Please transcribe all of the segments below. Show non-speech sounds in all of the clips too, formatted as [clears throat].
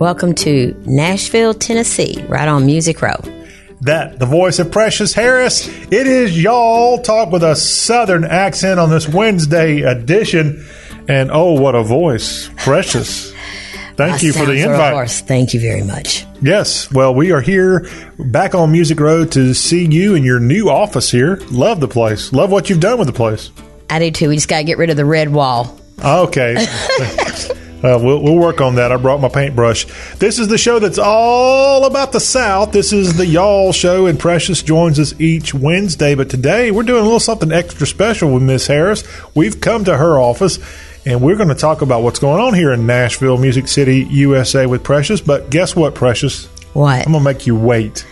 Welcome to Nashville, Tennessee, right on Music Row. That, the voice of Precious Harris. It is y'all talk with a southern accent on this Wednesday edition. And oh, what a voice. Precious. Thank you for the sounds are a invite. Thank you very much. Yes. Well, we are here back on Music Row to see you in your new office here. Love the place. Love what you've done with the place. I do too. We just got to get rid of the red wall. Okay. [laughs] Uh, we'll, we'll work on that. I brought my paintbrush. This is the show that's all about the South. This is the Y'all Show, and Precious joins us each Wednesday. But today we're doing a little something extra special with Miss Harris. We've come to her office, and we're going to talk about what's going on here in Nashville, Music City, USA with Precious. But guess what, Precious? What? I'm going to make you wait.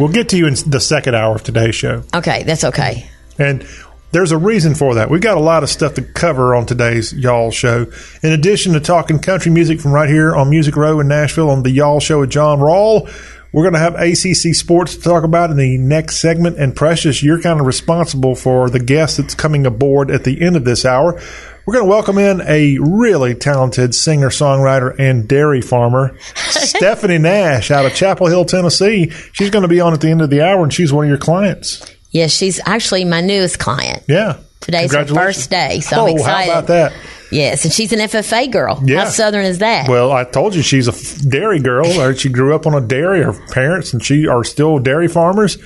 we'll get to you in the second hour of today's show. Okay, that's okay. And there's a reason for that. We've got a lot of stuff to cover on today's Y'all Show. In addition to talking country music from right here on Music Row in Nashville on the Y'all Show with John Rawl, we're going to have ACC sports to talk about in the next segment. And Precious, you're kind of responsible for the guest that's coming aboard at the end of this hour. We're going to welcome in a really talented singer, songwriter, and dairy farmer, [laughs] Stephanie Nash out of Chapel Hill, Tennessee. She's going to be on at the end of the hour, and she's one of your clients. Yes, she's actually my newest client. Yeah. Today's her first day, so oh, I'm excited. How about that? Yes, and she's an FFA girl. Yeah. How southern is that? Well, I told you she's a dairy girl. Or she grew up on a dairy. Her parents and she are still dairy farmers.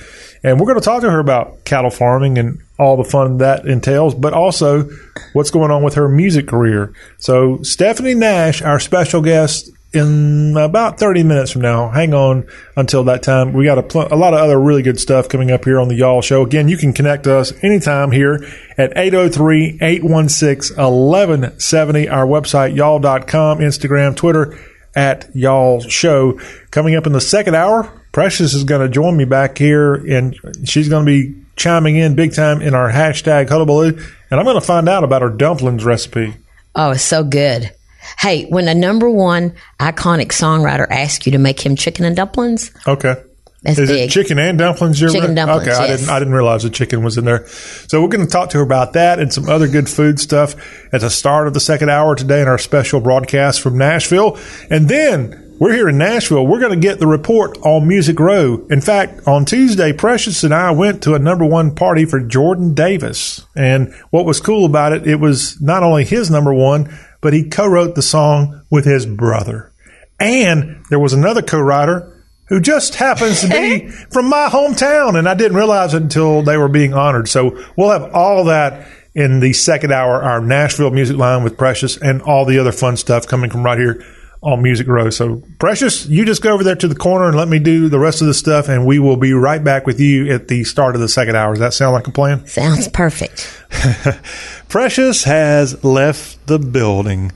And we're going to talk to her about cattle farming and all the fun that entails, but also what's going on with her music career. So, Stephanie Nash, our special guest, in about 30 minutes from now. Hang on until that time. We got a, pl- a lot of other really good stuff coming up here on the Y'all Show. Again, you can connect us anytime here at 803 816 1170. Our website, y'all.com, Instagram, Twitter at Y'all Show. Coming up in the second hour, Precious is going to join me back here and she's going to be chiming in big time in our hashtag Hullabaloo. And I'm going to find out about her dumplings recipe. oh, it's so good. Hey, when a number one iconic songwriter asks you to make him chicken and dumplings, Okay. that's Is big. it chicken and dumplings? You're Chicken dumplings, Okay, I didn't. I didn't realize the chicken was in there. So we're going to talk to her about that and some other good food stuff at the start of the second hour today in our special broadcast from Nashville, and then. We're here in Nashville. We're going to get the report on Music Row. In fact, on Tuesday, Precious and I went to a number one party for Jordan Davis. And what was cool about it, it was not only his number one, but he co-wrote the song with his brother. And there was another co-writer who just happens to be from my hometown, and I didn't realize it until they were being honored. So we'll have all that in the second hour, our Nashville music line with Precious, and all the other fun stuff coming from right here on Music Row. So Precious, you just go over there to the corner and let me do the rest of the stuff, and we will be right back with you at the start of the second hour. Does that sound like a plan? Sounds perfect. [laughs] Precious has left the building.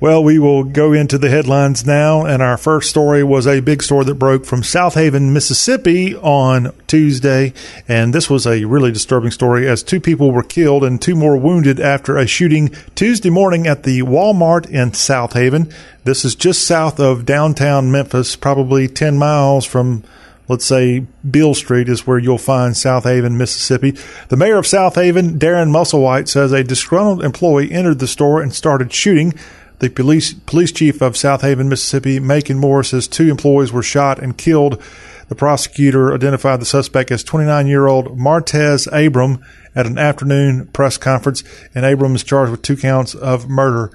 Well, we will go into the headlines now, and our first story was a big story that broke from Southaven, Mississippi on Tuesday, and this was a really disturbing story as two people were killed and two more wounded after a shooting Tuesday morning at the Walmart in Southaven. This is just south of downtown Memphis, probably 10 miles from let's say Beale Street is where you'll find Southaven, Mississippi. The mayor of Southaven, Darren Musselwhite, says a disgruntled employee entered the store and started shooting. The police police chief of Southaven, Mississippi, Macon Moore, says two employees were shot and killed. The prosecutor identified the suspect as 29 year old Martez Abram at an afternoon press conference, and Abram is charged with two counts of murder.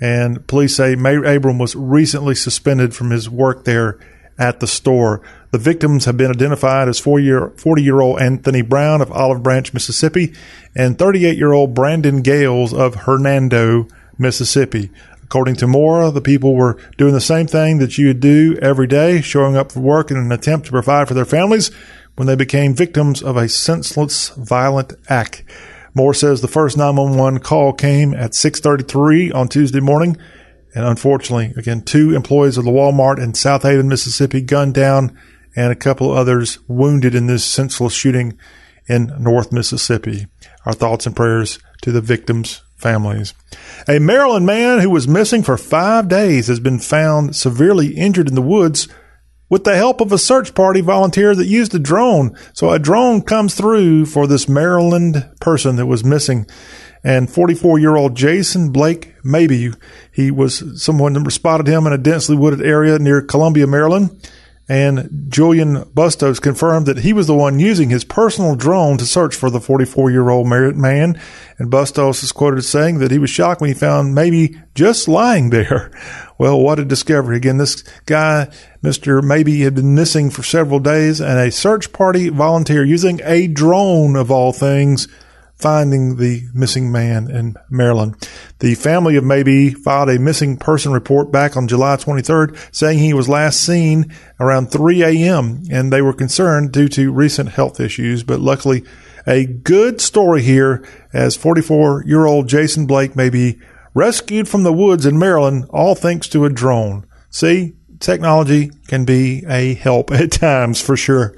And police say Abram was recently suspended from his work there at the store. The victims have been identified as 40 year old Anthony Brown of Olive Branch, Mississippi, and 38 year old Brandon Gales of Hernando, Mississippi. According to Mora, the people were doing the same thing that you would do every day, showing up for work in an attempt to provide for their families when they became victims of a senseless, violent act. Moore says the first 911 call came at 6:33 on Tuesday morning, and unfortunately, again, two employees of the Walmart in Southaven, Mississippi, gunned down, and a couple others wounded in this senseless shooting in North Mississippi. Our thoughts and prayers to the victims' families. A Maryland man who was missing for five days has been found severely injured in the woods with the help of a search party volunteer that used a drone. So a drone comes through for this Maryland person that was missing. And 44 year old Jason Blake Maybe, he was someone spotted him in a densely wooded area near Columbia, Maryland. And Julian Bustos confirmed that he was the one using his personal drone to search for the 44 year old man. And Bustos is quoted as saying that he was shocked when he found maybe just lying there. [laughs] Well, what a discovery. Again, this guy, Mr. Maybe, had been missing for several days, and a search party volunteer using a drone of all things finding the missing man in Maryland. The family of Maybe filed a missing person report back on July 23rd saying he was last seen around 3 a.m. and they were concerned due to recent health issues, but luckily a good story here as 44 year old Jason Blake may be rescued from the woods in Maryland, all thanks to a drone. See, technology can be a help [laughs] at times for sure.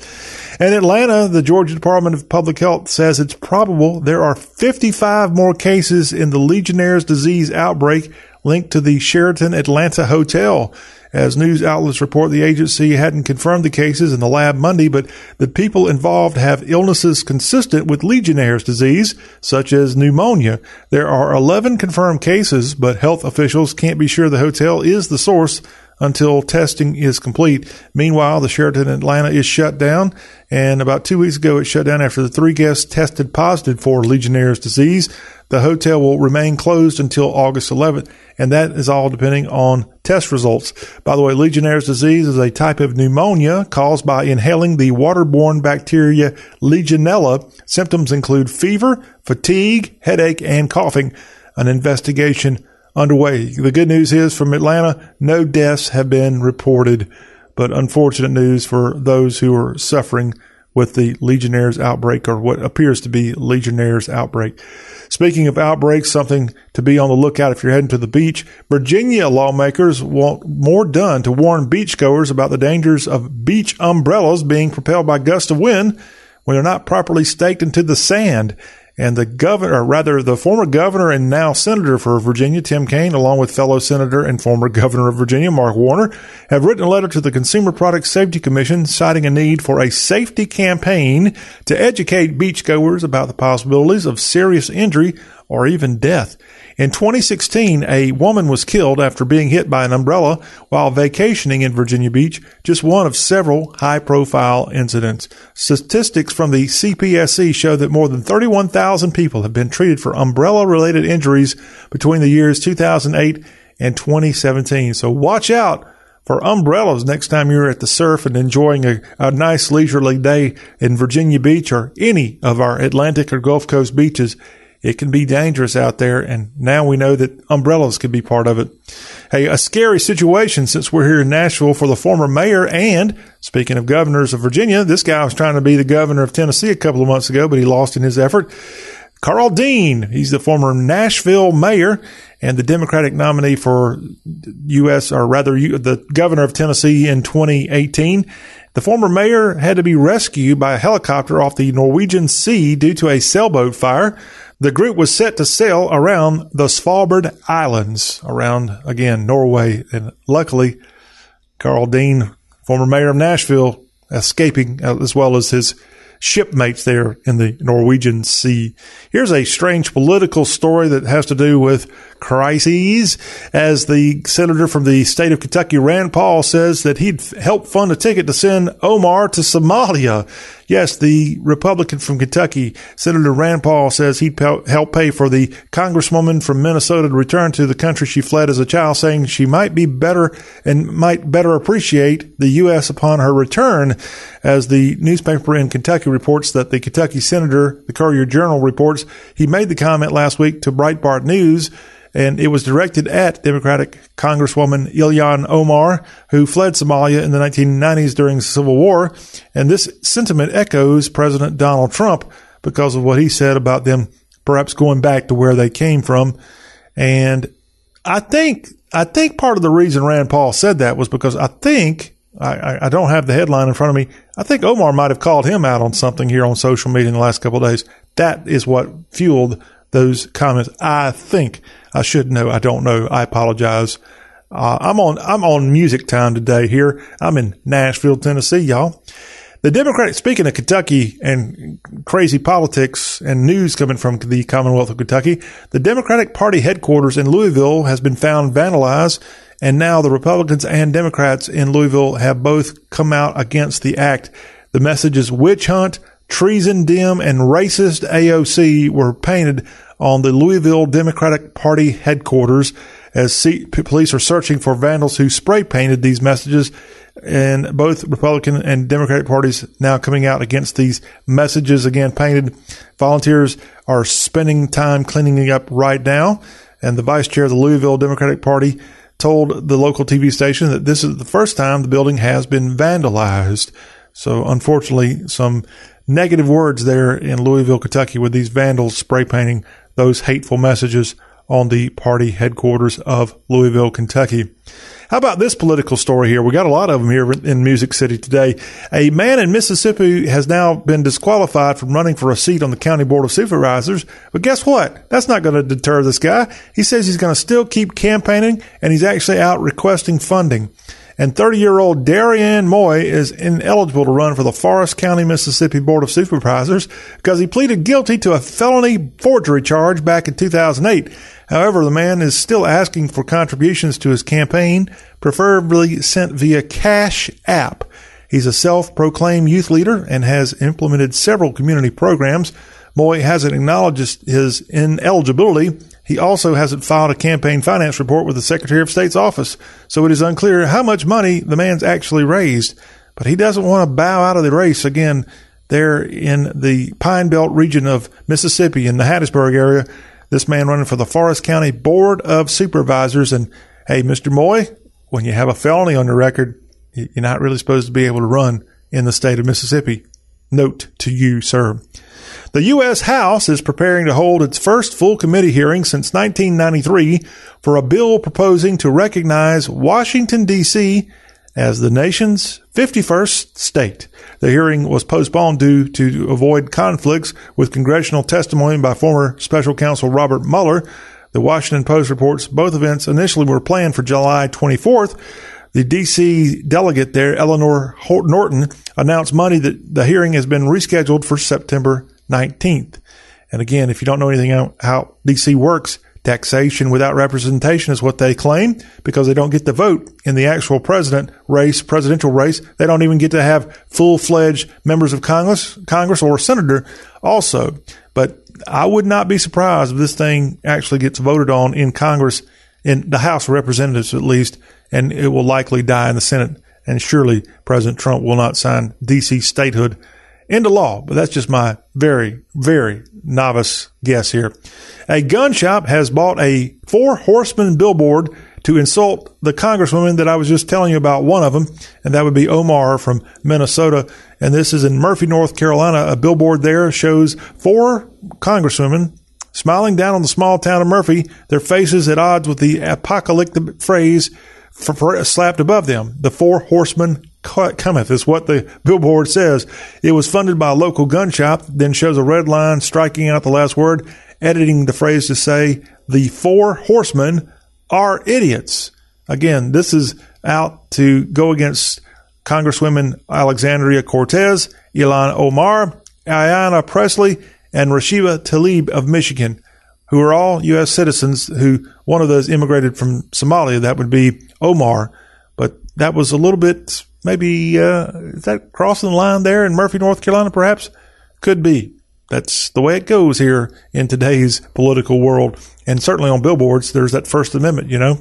In Atlanta, the Georgia Department of Public Health says it's probable there are 55 more cases in the Legionnaire's disease outbreak linked to the Sheraton Atlanta Hotel. As news outlets report, the agency hadn't confirmed the cases in the lab Monday, but the people involved have illnesses consistent with Legionnaire's disease, such as pneumonia. There are 11 confirmed cases, but health officials can't be sure the hotel is the source until testing is complete. Meanwhile, the Sheraton Atlanta is shut down, and about two weeks ago, it shut down after the three guests tested positive for Legionnaire's disease. The hotel will remain closed until August 11th, and that is all depending on test results. By the way, Legionnaire's disease is a type of pneumonia caused by inhaling the waterborne bacteria Legionella. Symptoms include fever, fatigue, headache, and coughing. An investigation underway. The good news is from Atlanta, no deaths have been reported, but unfortunate news for those who are suffering with the Legionnaire's outbreak or what appears to be Legionnaire's outbreak. Speaking of outbreaks, something to be on the lookout if you're heading to the beach. Virginia lawmakers want more done to warn beachgoers about the dangers of beach umbrellas being propelled by gusts of wind when they're not properly staked into the sand. And the governor, or rather the former governor and now senator for Virginia, Tim Kaine, along with fellow senator and former governor of Virginia, Mark Warner, have written a letter to the Consumer Product Safety Commission citing a need for a safety campaign to educate beachgoers about the possibilities of serious injury or even death. In 2016, a woman was killed after being hit by an umbrella while vacationing in Virginia Beach, just one of several high profile incidents. Statistics from the CPSC show that more than 31,000 people have been treated for umbrella related injuries between the years 2008 and 2017. So watch out for umbrellas next time you're at the surf and enjoying a, a nice leisurely day in Virginia Beach or any of our Atlantic or Gulf Coast beaches it can be dangerous out there. And now we know that umbrellas could be part of it. Hey, a scary situation since we're here in Nashville for the former mayor. And speaking of governors of Virginia, this guy was trying to be the governor of Tennessee a couple of months ago, but he lost in his effort. Karl Dean, he's the former Nashville mayor and the Democratic nominee for U.S. or rather the governor of Tennessee in 2018. The former mayor had to be rescued by a helicopter off the Norwegian Sea due to a sailboat fire. The group was set to sail around the Svalbard Islands, around again Norway, and luckily, Karl Dean, former mayor of Nashville, escaping uh, as well as his shipmates there in the Norwegian Sea. Here's a strange political story that has to do with crises. As the senator from the state of Kentucky, Rand Paul, says that he'd help fund a ticket to send Omar to Somalia. Yes, the Republican from Kentucky, Senator Rand Paul, says he'd help pay for the congresswoman from Minnesota to return to the country she fled as a child, saying she might be better and might better appreciate the U.S. upon her return. As the newspaper in Kentucky reports that the Kentucky senator, the Courier Journal reports, he made the comment last week to Breitbart News and it was directed at Democratic Congresswoman Ilhan Omar, who fled Somalia in the 1990s during the Civil War. And this sentiment echoes President Donald Trump because of what he said about them perhaps going back to where they came from. And I think I think part of the reason Rand Paul said that was because I think I, I don't have the headline in front of me. I think Omar might have called him out on something here on social media in the last couple of days. That is what fueled those comments. I think I should know. I don't know. I apologize. Uh, I'm on I'm on music time today. Here, I'm in Nashville, Tennessee, y'all. The Democratic, speaking of Kentucky and crazy politics and news coming from the Commonwealth of Kentucky, the Democratic Party headquarters in Louisville has been found vandalized, and now the Republicans and Democrats in Louisville have both come out against the act. The message is witch hunt, treason, dim, and racist AOC were painted on the Louisville Democratic Party headquarters as police are searching for vandals who spray painted these messages. And both Republican and Democratic parties now coming out against these messages again painted. Volunteers are spending time cleaning up right now. And the vice chair of the Louisville Democratic Party told the local TV station that this is the first time the building has been vandalized. So unfortunately, some negative words there in Louisville, Kentucky with these vandals spray painting those hateful messages on the party headquarters of Louisville, Kentucky. How about this political story here? We got a lot of them here in Music City today. A man in Mississippi has now been disqualified from running for a seat on the county board of supervisors. But guess what? That's not going to deter this guy. He says he's going to still keep campaigning and he's actually out requesting funding. And 30 year old Darian Moy is ineligible to run for the Forrest County, Mississippi Board of Supervisors because he pleaded guilty to a felony forgery charge back in 2008. However, the man is still asking for contributions to his campaign, preferably sent via Cash App. He's a self-proclaimed youth leader and has implemented several community programs. Moy hasn't acknowledged his ineligibility. He also hasn't filed a campaign finance report with the Secretary of State's office, so it is unclear how much money the man's actually raised. But he doesn't want to bow out of the race again there in the Pine Belt region of Mississippi in the Hattiesburg area this man running for the Forrest County Board of Supervisors. And hey, Mr. Moy, when you have a felony on your record, you're not really supposed to be able to run in the state of Mississippi. Note to you, sir. The U.S. House is preparing to hold its first full committee hearing since 1993 for a bill proposing to recognize Washington, D.C. as the nation's 51st state. The hearing was postponed due to avoid conflicts with congressional testimony by former special counsel Robert Mueller. The Washington Post reports both events initially were planned for July 24th. The D.C. delegate there, Eleanor Norton, announced Monday that the hearing has been rescheduled for September 19th. And again, if you don't know anything about how D.C. works, Taxation without representation is what they claim because they don't get to vote in the actual president race, presidential race. They don't even get to have full fledged members of Congress, Congress or senator also. But I would not be surprised if this thing actually gets voted on in Congress, in the House of Representatives at least, and it will likely die in the Senate. And surely President Trump will not sign DC statehood into law. But that's just my very, very novice guess here. A gun shop has bought a four horseman billboard to insult the congresswoman that I was just telling you about, one of them, and that would be Omar from Minnesota. And this is in Murphy, North Carolina. A billboard there shows four congresswomen smiling down on the small town of Murphy, their faces at odds with the apocalyptic phrase for, for, slapped above them. The four horsemen cometh is what the billboard says. It was funded by a local gun shop, then shows a red line striking out the last word, editing the phrase to say, the four horsemen are idiots. Again, this is out to go against Congresswomen Alexandria Cortez, Ilhan Omar, Ayanna Pressley, and Rashida Tlaib of Michigan, who are all U.S. citizens who one of those immigrated from Somalia. That would be Omar. But that was a little bit maybe uh, is that crossing the line there in Murphy, North Carolina? Perhaps could be. That's the way it goes here in today's political world, and certainly on billboards. There's that First Amendment, you know.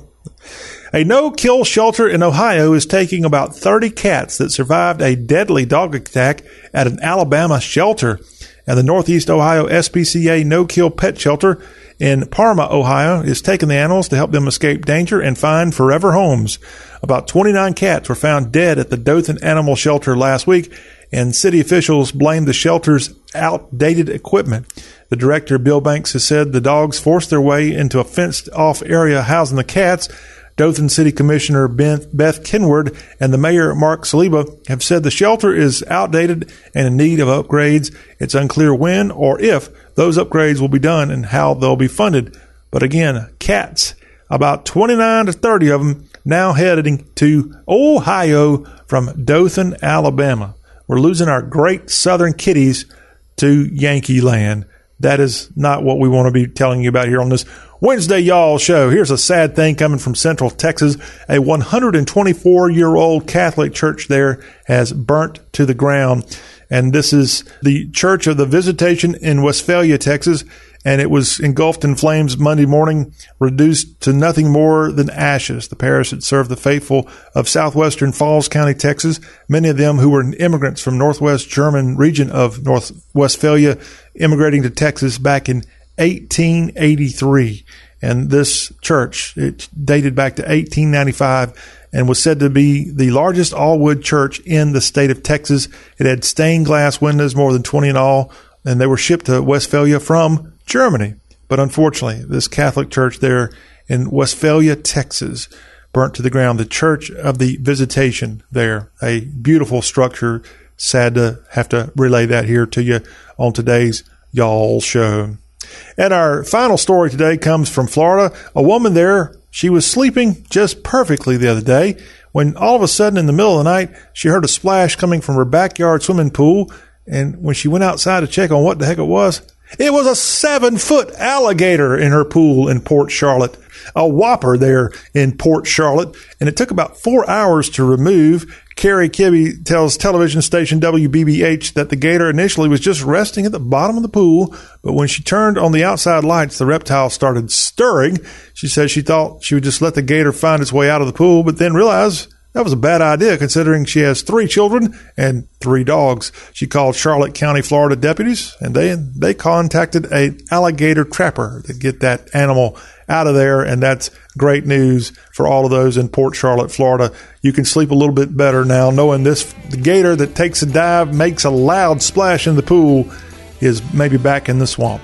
A no-kill shelter in Ohio is taking about 30 cats that survived a deadly dog attack at an Alabama shelter. And the Northeast Ohio SPCA no-kill pet shelter in Parma, Ohio, is taking the animals to help them escape danger and find forever homes. About 29 cats were found dead at the Dothan Animal Shelter last week, and city officials blamed the shelter's outdated equipment. The director, Bill Banks, has said the dogs forced their way into a fenced off area housing the cats. Dothan City Commissioner Beth Kenward and the Mayor Mark Saliba have said the shelter is outdated and in need of upgrades. It's unclear when or if those upgrades will be done and how they'll be funded. But again, cats, about 29 to 30 of them now heading to Ohio from Dothan, Alabama. We're losing our great Southern kitties to Yankee land. That is not what we want to be telling you about here on this Wednesday Y'all show. Here's a sad thing coming from Central Texas. A 124 year old Catholic church there has burnt to the ground. And this is the Church of the Visitation in Westphalia, Texas and it was engulfed in flames Monday morning, reduced to nothing more than ashes. The parish had served the faithful of southwestern Falls County, Texas, many of them who were immigrants from northwest German region of North Westphalia, immigrating to Texas back in 1883. And this church, it dated back to 1895 and was said to be the largest all wood church in the state of Texas. It had stained glass windows, more than 20 in all, and they were shipped to Westphalia from Germany. But unfortunately, this Catholic church there in Westphalia, Texas, burnt to the ground. The Church of the Visitation there, a beautiful structure. Sad to have to relay that here to you on today's Y'all Show. And our final story today comes from Florida. A woman there, she was sleeping just perfectly the other day when all of a sudden in the middle of the night, she heard a splash coming from her backyard swimming pool. And when she went outside to check on what the heck it was, it was a seven foot alligator in her pool in Port Charlotte, a whopper there in Port Charlotte, and it took about four hours to remove. Carrie Kibbe tells television station WBBH that the gator initially was just resting at the bottom of the pool, but when she turned on the outside lights, the reptile started stirring. She says she thought she would just let the gator find its way out of the pool, but then realized that was a bad idea considering she has three children and three dogs. She called Charlotte County, Florida deputies and they, they contacted a alligator trapper to get that animal out of there. And that's great news for all of those in Port Charlotte, Florida. You can sleep a little bit better now knowing this the gator that takes a dive, makes a loud splash in the pool is maybe back in the swamp.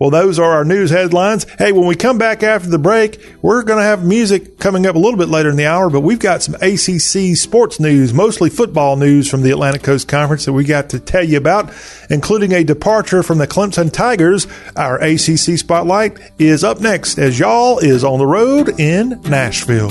Well, those are our news headlines. Hey, when we come back after the break, we're going to have music coming up a little bit later in the hour, but we've got some ACC sports news, mostly football news from the Atlantic Coast Conference that we got to tell you about, including a departure from the Clemson Tigers. Our ACC spotlight is up next as y'all is on the road in Nashville.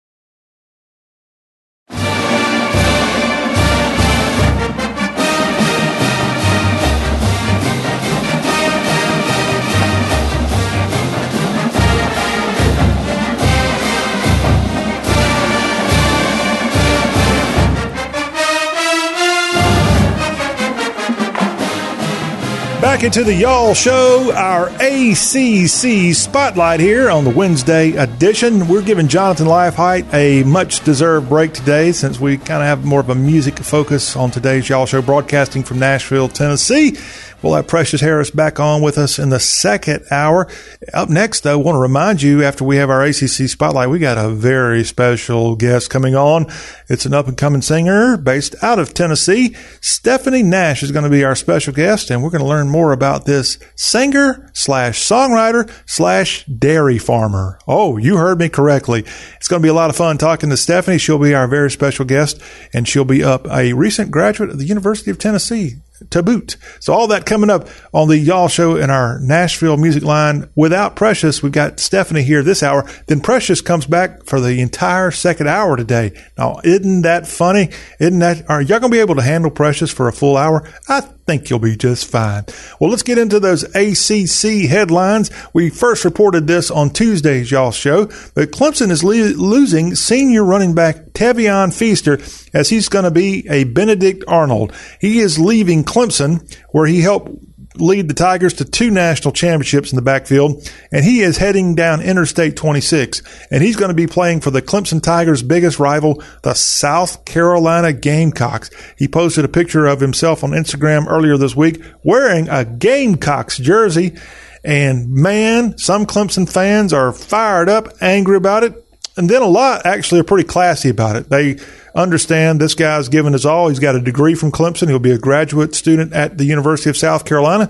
Back into the Y'all Show, our ACC spotlight here on the Wednesday edition. We're giving Jonathan Lifeheight a much deserved break today since we kind of have more of a music focus on today's Y'all Show broadcasting from Nashville, Tennessee. We'll have Precious Harris back on with us in the second hour. Up next, though, I want to remind you after we have our ACC spotlight, we got a very special guest coming on. It's an up and coming singer based out of Tennessee. Stephanie Nash is going to be our special guest, and we're going to learn more about this singer slash songwriter slash dairy farmer. Oh, you heard me correctly. It's going to be a lot of fun talking to Stephanie. She'll be our very special guest, and she'll be up a recent graduate of the University of Tennessee to boot. So all that coming up on the Y'all Show in our Nashville music line. Without Precious, we've got Stephanie here this hour. Then Precious comes back for the entire second hour today. Now, isn't that funny? Isn't that, are y'all to be able to handle Precious for a full hour? I think you'll be just fine. Well, let's get into those ACC headlines. We first reported this on Tuesday's y'all show, but Clemson is le- losing senior running back Tavien Feaster as he's going to be a Benedict Arnold. He is leaving Clemson where he helped lead the Tigers to two national championships in the backfield, and he is heading down Interstate 26, and he's going to be playing for the Clemson Tigers' biggest rival, the South Carolina Gamecocks. He posted a picture of himself on Instagram earlier this week wearing a Gamecocks jersey, and man, some Clemson fans are fired up, angry about it, and then a lot actually are pretty classy about it. They understand this guy's given his all. He's got a degree from Clemson. He'll be a graduate student at the University of South Carolina.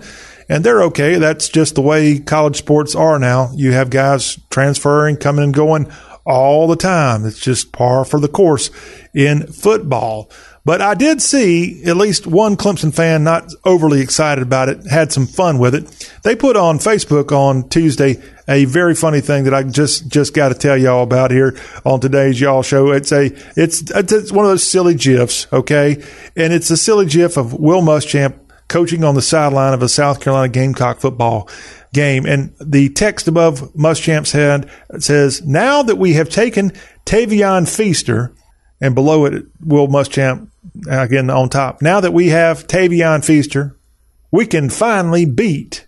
And they're okay. That's just the way college sports are now. You have guys transferring, coming and going all the time. It's just par for the course in football. But I did see at least one Clemson fan not overly excited about it, had some fun with it. They put on Facebook on Tuesday a very funny thing that I just just got to tell y'all about here on today's y'all show. It's a it's it's one of those silly gifs, okay? And it's a silly gif of Will Muschamp coaching on the sideline of a South Carolina Gamecock football game. And the text above Muschamp's head says, Now that we have taken Tavien Feaster, and below it, Will Muschamp again on top. Now that we have Tavien Feaster, we can finally beat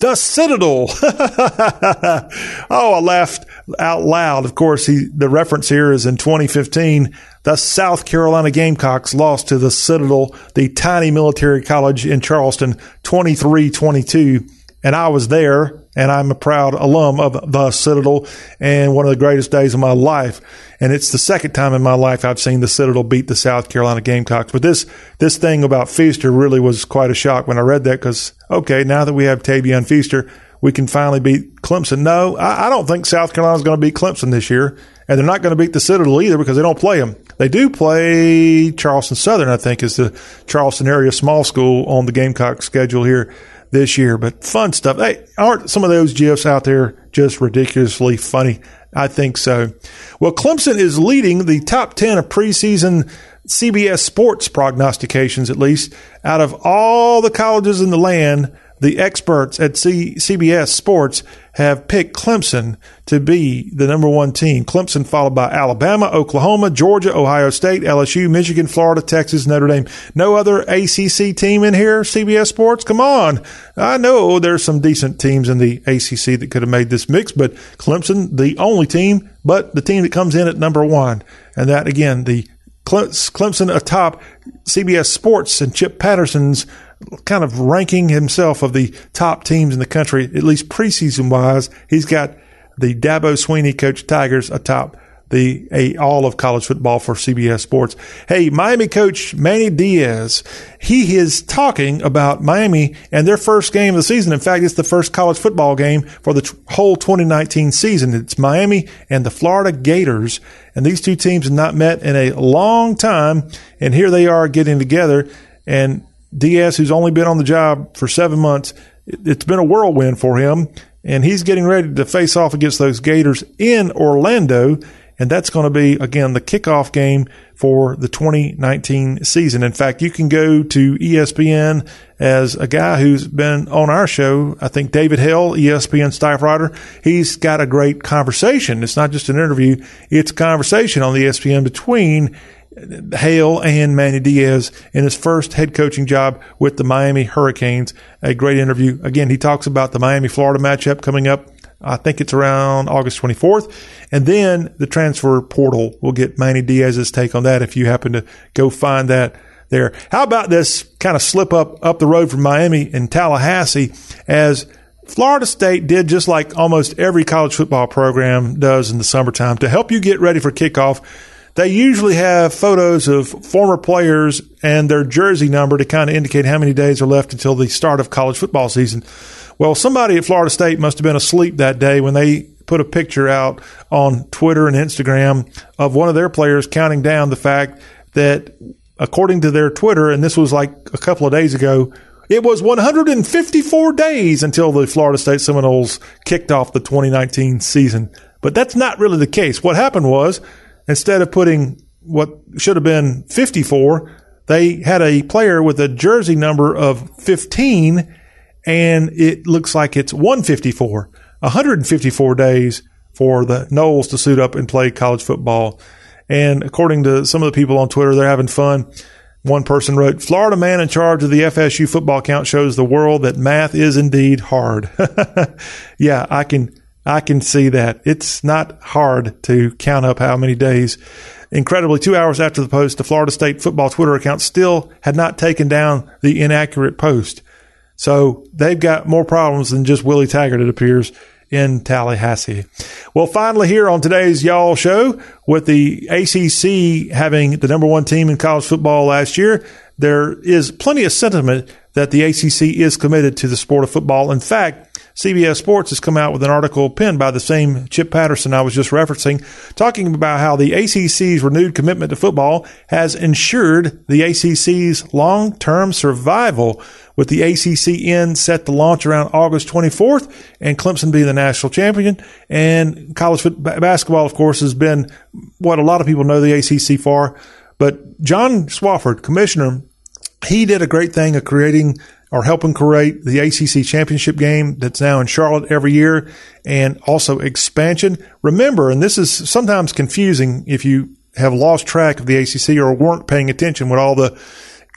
the Citadel. [laughs] oh, I laughed out loud. Of course, he, the reference here is in 2015. The South Carolina Gamecocks lost to the Citadel, the tiny military college in Charleston, 23 22 and I was there, and I'm a proud alum of the Citadel, and one of the greatest days of my life. And it's the second time in my life I've seen the Citadel beat the South Carolina Gamecocks. But this this thing about Feaster really was quite a shock when I read that because okay, now that we have Tavien Feaster, we can finally beat Clemson. No, I, I don't think South Carolina's going to beat Clemson this year, and they're not going to beat the Citadel either because they don't play them. They do play Charleston Southern, I think, is the Charleston area small school on the Gamecock schedule here this year. But fun stuff. Hey, aren't some of those GIFs out there just ridiculously funny? I think so. Well, Clemson is leading the top 10 of preseason CBS sports prognostications, at least, out of all the colleges in the land the experts at C- CBS Sports have picked Clemson to be the number one team. Clemson followed by Alabama, Oklahoma, Georgia, Ohio State, LSU, Michigan, Florida, Texas, Notre Dame. No other ACC team in here, CBS Sports? Come on. I know there's some decent teams in the ACC that could have made this mix, but Clemson, the only team, but the team that comes in at number one. And that, again, the Clemson atop CBS Sports and Chip Patterson's kind of ranking himself of the top teams in the country, at least preseason wise. He's got the Dabo Swinney coach Tigers atop the a, all of college football for CBS Sports. Hey, Miami coach Manny Diaz, he is talking about Miami and their first game of the season. In fact, it's the first college football game for the t- whole 2019 season. It's Miami and the Florida Gators, and these two teams have not met in a long time, and here they are getting together. And Diaz, who's only been on the job for seven months, it's been a whirlwind for him, and he's getting ready to face off against those Gators in Orlando. And that's going to be, again, the kickoff game for the 2019 season. In fact, you can go to ESPN as a guy who's been on our show. I think David Hale, ESPN staff writer, he's got a great conversation. It's not just an interview. It's a conversation on the ESPN between Hale and Manny Diaz in his first head coaching job with the Miami Hurricanes. A great interview. Again, he talks about the Miami Florida matchup coming up. I think it's around August 24th. And then the transfer portal. We'll get Manny Diaz's take on that if you happen to go find that there. How about this kind of slip up up the road from Miami and Tallahassee as Florida State did just like almost every college football program does in the summertime to help you get ready for kickoff they usually have photos of former players and their jersey number to kind of indicate how many days are left until the start of college football season. Well, somebody at Florida State must have been asleep that day when they put a picture out on Twitter and Instagram of one of their players counting down the fact that, according to their Twitter, and this was like a couple of days ago, it was 154 days until the Florida State Seminoles kicked off the 2019 season. But that's not really the case. What happened was instead of putting what should have been 54, they had a player with a jersey number of 15 and it looks like it's 154, 154 days for the Noles to suit up and play college football. And according to some of the people on Twitter, they're having fun. One person wrote, Florida man in charge of the FSU football count shows the world that math is indeed hard. [laughs] yeah, I can, I can see that. It's not hard to count up how many days. Incredibly, two hours after the post, the Florida State football Twitter account still had not taken down the inaccurate post. So they've got more problems than just Willie Taggart, it appears in Tallahassee. Well, finally, here on today's Y'all Show, with the ACC having the number one team in college football last year, there is plenty of sentiment that the ACC is committed to the sport of football. In fact, CBS Sports has come out with an article penned by the same Chip Patterson I was just referencing, talking about how the ACC's renewed commitment to football has ensured the ACC's long term survival with the ACCN set to launch around August 24th and Clemson being the national champion. And college football, basketball, of course, has been what a lot of people know the ACC for. But John Swofford, commissioner, he did a great thing of creating or helping create the ACC championship game that's now in Charlotte every year and also expansion. Remember, and this is sometimes confusing if you have lost track of the ACC or weren't paying attention with all the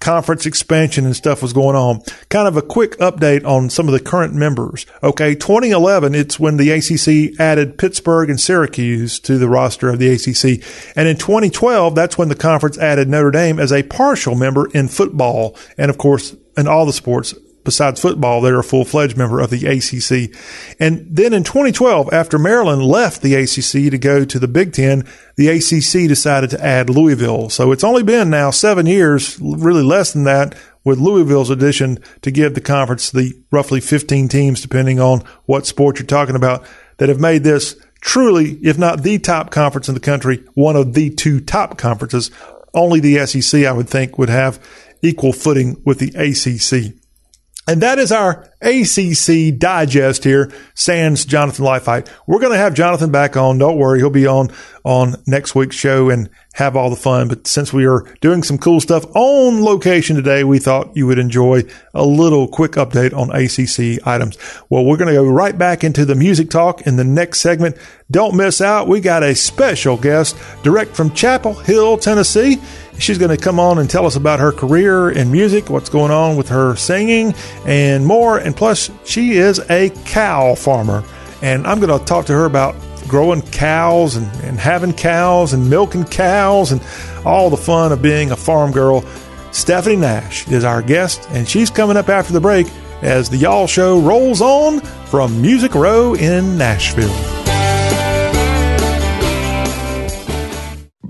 conference expansion and stuff was going on. Kind of a quick update on some of the current members. Okay, 2011, it's when the ACC added Pittsburgh and Syracuse to the roster of the ACC. And in 2012, that's when the conference added Notre Dame as a partial member in football. And of course, in all the sports besides football, they're a full fledged member of the ACC. And then in 2012, after Maryland left the ACC to go to the Big Ten, the ACC decided to add Louisville. So it's only been now seven years, really less than that, with Louisville's addition to give the conference the roughly 15 teams, depending on what sport you're talking about, that have made this truly, if not the top conference in the country, one of the two top conferences. Only the SEC, I would think, would have equal footing with the ACC. And that is our ACC digest here, sans Jonathan Lifite. We're going to have Jonathan back on. Don't worry. He'll be on, on next week's show and have all the fun. But since we are doing some cool stuff on location today, we thought you would enjoy a little quick update on ACC items. Well, we're going to go right back into the music talk in the next segment. Don't miss out. We got a special guest direct from Chapel Hill, Tennessee. She's going to come on and tell us about her career in music, what's going on with her singing, and more. And plus, she is a cow farmer. And I'm going to talk to her about growing cows and, and having cows and milking cows and all the fun of being a farm girl. Stephanie Nash is our guest, and she's coming up after the break as the Y'all Show rolls on from Music Row in Nashville.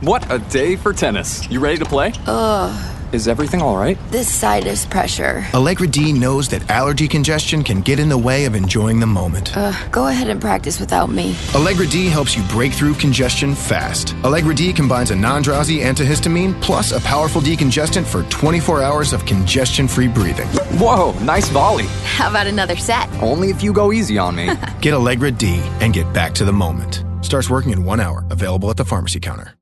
What a day for tennis. You ready to play? Ugh. Is everything all right? This sinus pressure. Allegra D knows that allergy congestion can get in the way of enjoying the moment. Uh, go ahead and practice without me. Allegra D helps you break through congestion fast. Allegra D combines a non drowsy antihistamine plus a powerful decongestant for 24 hours of congestion free breathing. Whoa, nice volley. How about another set? Only if you go easy on me. [laughs] get Allegra D and get back to the moment. Starts working in one hour. Available at the pharmacy counter.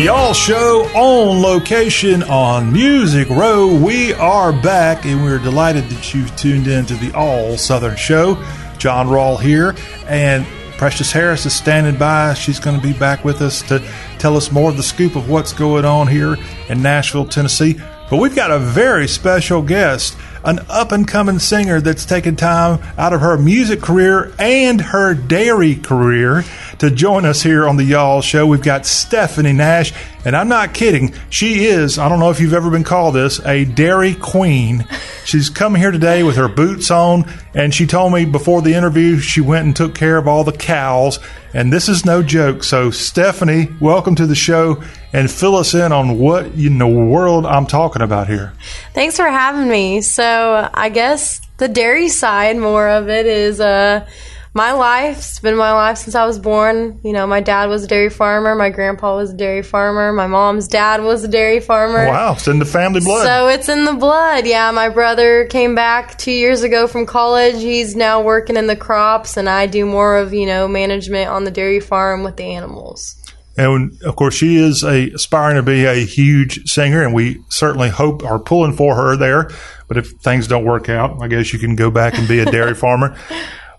Y'all Show on location on Music Row. We are back and we're delighted that you've tuned in to the All Southern Show. John Rawl here and Precious Harris is standing by. She's going to be back with us to tell us more of the scoop of what's going on here in Nashville, Tennessee. But we've got a very special guest, an up and coming singer that's taken time out of her music career and her dairy career to join us here on the Y'all Show. We've got Stephanie Nash, and I'm not kidding. She is, I don't know if you've ever been called this, a dairy queen. [laughs] She's come here today with her boots on, and she told me before the interview she went and took care of all the cows, and this is no joke. So, Stephanie, welcome to the show, and fill us in on what in the world I'm talking about here. Thanks for having me. So, I guess the dairy side, more of it, is uh, my life. It's been my life since I was born. You know, my dad was a dairy farmer. My grandpa was a dairy farmer. My mom's dad was a dairy farmer. Wow, it's in the family blood. So it's in the blood. Yeah, my brother came back two years ago from college. He's now working in the crops, and I do more of you know management on the dairy farm with the animals. And of course, she is a aspiring to be a huge singer, and we certainly hope are pulling for her there. But if things don't work out, I guess you can go back and be a dairy [laughs] farmer.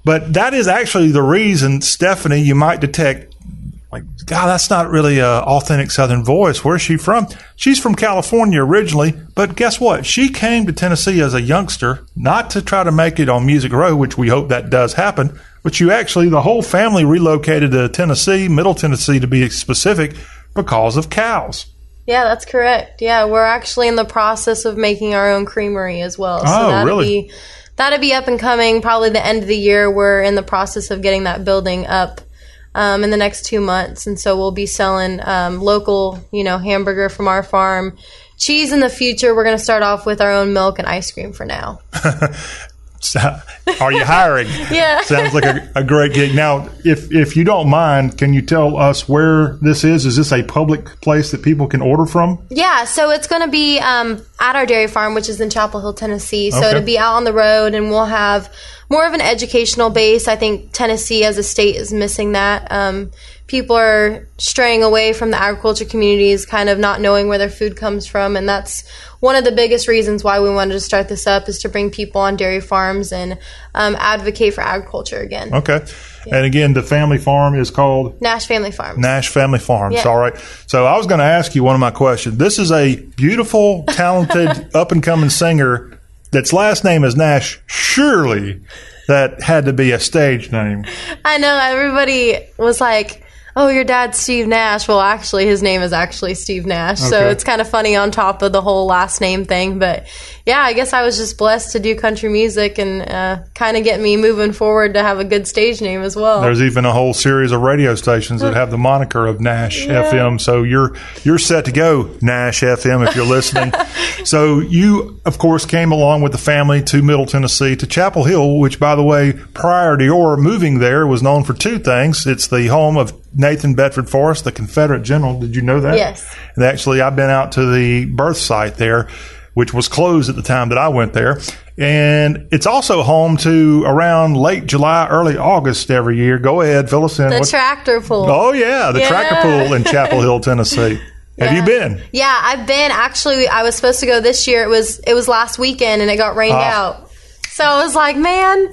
But that is actually the reason, Stephanie, you might detect, like, God, that's not really a authentic Southern voice. Where's she from? She's from California originally, but guess what? She came to Tennessee as a youngster, not to try to make it on Music Row, which we hope that does happen. But you actually, the whole family relocated to Tennessee, Middle Tennessee to be specific, because of cows. Yeah, that's correct. Yeah, we're actually in the process of making our own creamery as well. So Oh, that'll really? be that'll be up and coming probably the end of the year. We're in the process of getting that building up um, in the next two months, and so we'll be selling um, local, you know, hamburger from our farm. Cheese in the future. We're going to start off with our own milk and ice cream for now. [laughs] So, Are you hiring? [laughs] Yeah. Sounds like a, a great gig. Now, if if you don't mind, can you tell us where this is? Is this a public place that people can order from? Yeah, so it's going to be um, at our dairy farm, which is in Chapel Hill, Tennessee. So Okay. it'll be out on the road, and we'll have more of an educational base. I think Tennessee as a state is missing that. Um, people are straying away from the agriculture communities, kind of not knowing where their food comes from, and that's one of the biggest reasons why we wanted to start this up is to bring people on dairy farms and um, advocate for agriculture again. Okay. And again, the family farm is called Nash Family Farms. Nash Family Farms. Yeah. All right. So I was going to ask you one of my questions. This is a beautiful, talented, [laughs] up and coming singer that's last name is Nash. Surely that had to be a stage name. I know everybody was like, "Oh, your dad's Steve Nash." Well, actually, his name is actually Steve Nash, so it's kind of funny on top of the whole last name thing. But yeah, I guess I was just blessed to do country music and uh, kind of get me moving forward to have a good stage name as well. There's even a whole series of radio stations that have the moniker of Nash Yeah. FM. So you're you're set to go, Nash FM, if you're listening. [laughs] so you, of course, came along with the family to Middle Tennessee to Chapel Hill, which, by the way, prior to your moving there, was known for two things. It's the home of Nathan Bedford Forrest, the Confederate general. Did you know that? Yes. And actually, I've been out to the birth site there, which was closed at the time that I went there. And it's also home to around late July, early August every year. Go ahead, fill us in. the What- tractor pull. Oh yeah, the Yeah. tractor pool in Chapel Hill, [laughs] Tennessee. Have you been? Yeah, I've been actually. I was supposed to go this year. It was it was last weekend, and it got rained Ah. out. So I was like, man,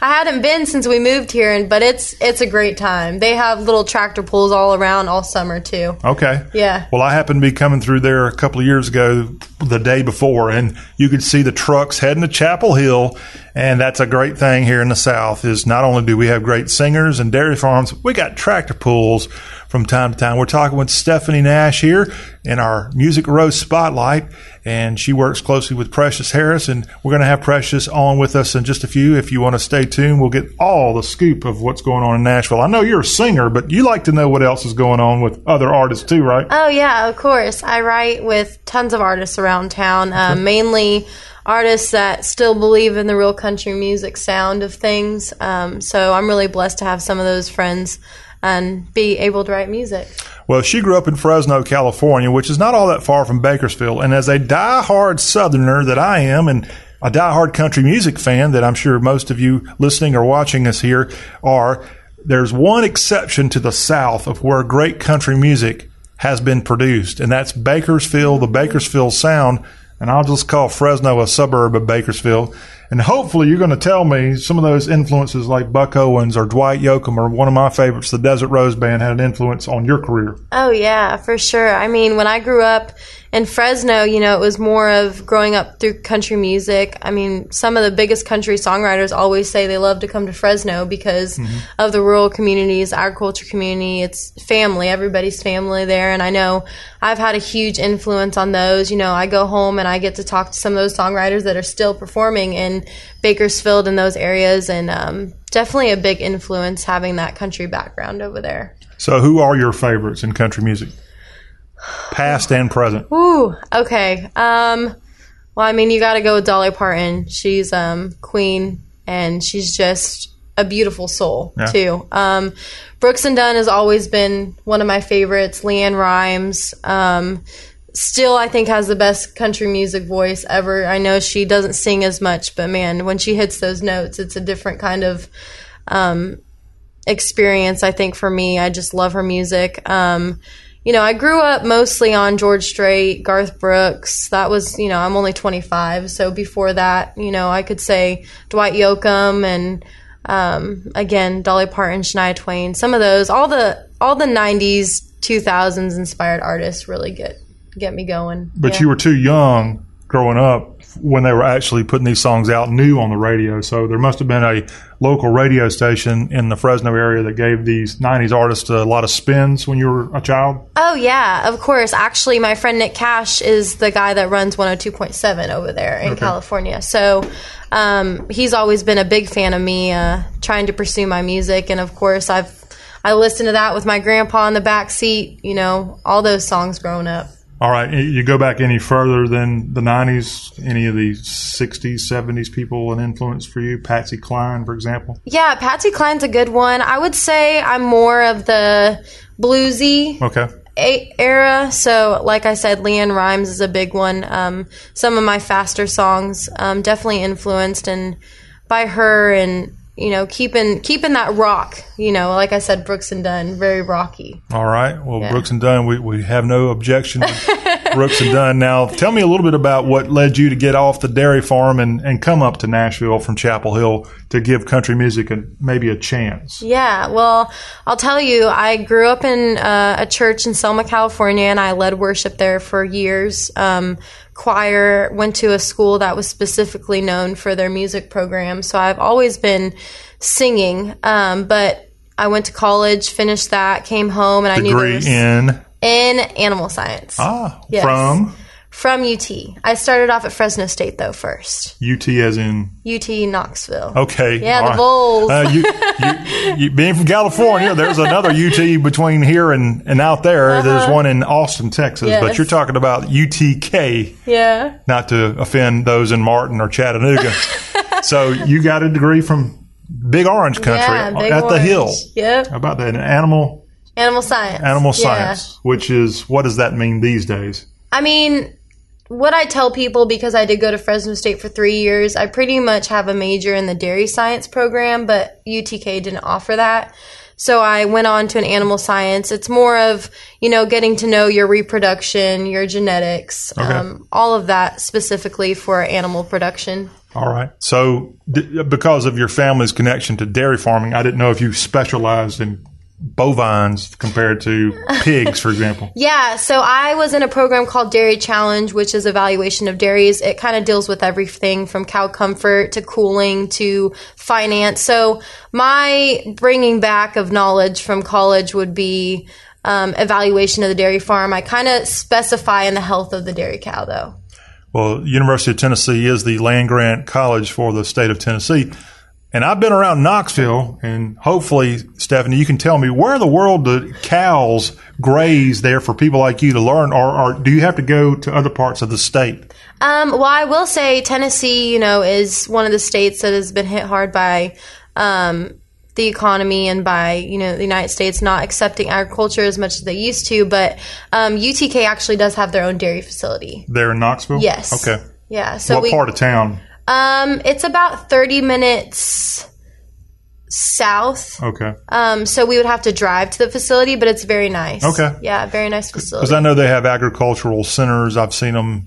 I hadn't been since we moved here, and but it's it's a great time. They have little tractor pools all around all summer too. Okay. Yeah. Well, I happened to be coming through there a couple of years ago, the day before, and you could see the trucks heading to Chapel Hill. And that's a great thing here in the South is not only do we have great singers and dairy farms, we got tractor pools from time to time. We're talking with Stephanie Nash here in our Music Row's Spotlight, and she works closely with Precious Harris. And we're going to have Precious on with us in just a few. If you want to stay tuned, we'll get all the scoop of what's going on in Nashville. I know you're a singer, but you like to know what else is going on with other artists too, right? Oh yeah, of course. I write with tons of artists around town, uh, mainly artists that still believe in the real country music sound of things. Um, so I'm really blessed to have some of those friends and be able to write music. Well, she grew up in Fresno, California, which is not all that far from Bakersfield. And as a die-hard Southerner that I am, and a die-hard country music fan that I'm sure most of you listening or watching us here are, there's one exception to the South of where great country music has been produced, and that's Bakersfield, the Bakersfield Sound. And I'll just call Fresno a suburb of Bakersfield. And hopefully, you're going to tell me some of those influences, like Buck Owens or Dwight Yoakam, or one of my favorites, the Desert Rose Band, had an influence on your career. Oh yeah, for sure. I mean, when I grew up in Fresno, you know, it was more of growing up through country music. I mean, some of the biggest country songwriters always say they love to come to Fresno because Mm-hmm. of the rural communities, agriculture community. It's family, everybody's family there. And I know I've had a huge influence on those. You know, I go home and I get to talk to some of those songwriters that are still performing Bakersfield and those areas. And um, definitely a big influence having that country background over there. So, who are your favorites in country music, past and present? Ooh, okay. Um, well, I mean, you got to go with Dolly Parton. She's um queen, and she's just a beautiful soul Yeah. too. Um, Brooks and Dunn has always been one of my favorites. LeAnn Rimes. Um, still, I think has the best country music voice ever. I know she doesn't sing as much, but man, when she hits those notes, it's a different kind of um, experience. I think for me, I just love her music. Um, you know, I grew up mostly on George Strait, Garth Brooks. That was, you know, I'm only 25, so before that, you know, I could say Dwight Yoakam and um, again Dolly Parton, Shania Twain. Some of those, all the all the 90s, 2000s inspired artists really get get me going. But Yeah. you were too young growing up when they were actually putting these songs out new on the radio. So there must have been a local radio station in the Fresno area that gave these 90s artists a lot of spins when you were a child. Oh yeah, of course. Actually, my friend Nick Cash is the guy that runs 102.7 over there in Okay. California. So um, he's always been a big fan of me uh, trying to pursue my music, and of course, I've I listened to that with my grandpa in the back seat. You know, all those songs growing up. All right, you go back any further than the 90s, any of the 60s, 70s people an influence for you? Patsy Cline, for example? Yeah, Patsy Cline's a good one. I would say I'm more of the bluesy Okay. a- era. So, like I said, LeAnn Rimes is a big one. Um, some of my faster songs um, definitely influenced and by her, and you know, keeping keeping that rock. You know, like I said, Brooks and Dunn, very rocky. All right. Well, Yeah. Brooks and Dunn, we, we have no objection [laughs] Brooks and Dunn. Now, tell me a little bit about what led you to get off the dairy farm and, and come up to Nashville from Chapel Hill to give country music a, maybe a chance. Yeah, well, I'll tell you, I grew up in uh, a church in Selma, California, and I led worship there for years. Um, choir, went to a school that was specifically known for their music program, so I've always been singing. Um, but I went to college, finished that, came home, and I knew there Degree was in in animal science. ah Yes. from From UT. I started off at Fresno State though first. UT as in UT Knoxville. okay. Yeah, all the right. Vols. Uh, you, you, you, being from California, [laughs] there's another UT between here and, and out there. There's one in Austin, Texas, but Uh-huh. You're talking about UTK. Yeah. not to offend those in Martin or Chattanooga. [laughs] so you got a degree from Big Orange Country Yeah, Big at the Hill. Yep. How about that? An animal Animal science. animal Yeah. science, which is what does that mean these days? I mean, what I tell people because I did go to Fresno State for three years, I pretty much have a major in the dairy science program, but UTK didn't offer that. So I went on to an animal science. It's more of, you know, getting to know your reproduction, your genetics, Okay. um, all of that specifically for animal production. All right. So d- because of your family's connection to dairy farming, I didn't know if you specialized in bovines compared to pigs, for example. [laughs] Yeah, so I was in a program called Dairy Challenge, which is evaluation of dairies. It kind of deals with everything from cow comfort to cooling to finance. So my bringing back of knowledge from college would be um, evaluation of the dairy farm. I kind of specify in the health of the dairy cow, though. Well, University of Tennessee is the land grant college for the state of Tennessee. And I've been around Knoxville, and hopefully, Stephanie, you can tell me where in the world do cows graze there for people like you to learn, or, or do you have to go to other parts of the state? Um, well, I will say Tennessee, you know, is one of the states that has been hit hard by um, the economy and by you know the United States not accepting agriculture as much as they used to. But um, UTK actually does have their own dairy facility. There in Knoxville? Yes. Okay. Yeah. So what we, part of town? Um, it's about thirty minutes south. Okay. Um, so we would have to drive to the facility, but it's very nice. Okay. Yeah, very nice facility. Because. I know they have agricultural centers. I've seen them,